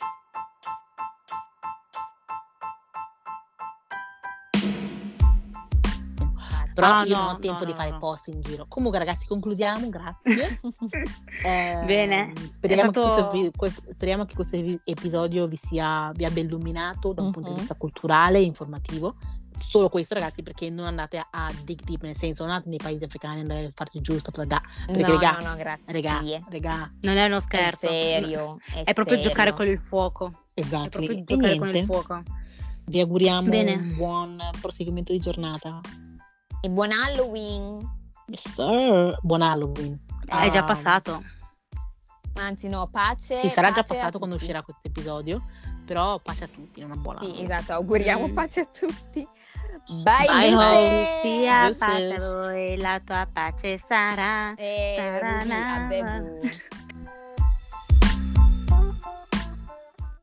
Però Ah, io non no, ho no, tempo di no, fare no. post in giro. Comunque ragazzi concludiamo, grazie. Bene, Ehm, è speriamo, che questo, stato vi- ques- speriamo che questo episodio vi, sia, vi abbia illuminato da un punto di vista culturale e informativo. Solo questo ragazzi perché non andate a, a dig deep, nel senso non andate nei paesi africani andare a farci giusto, perché No, regà, no, no, grazie. regà, regà, non è uno È scherzo, n serio, è è proprio giocare serio. con il fuoco, è esatto. proprio E giocare con il fuoco. vi auguriamo Bene. un buon proseguimento di giornata. E buon Halloween! Yes, sir. Buon Halloween. Ah, è già Ah, passato. Anzi no, sì, pace sarà già pace a passato quando tutti. uscirà questo episodio, però pace a tutti, una buona Sì, esatto, auguriamo Mh. pace a tutti. Bye Bye sia Giuse! pace a voi, la tua pace sarà. Eh, Rudy, Taranara. abbiamo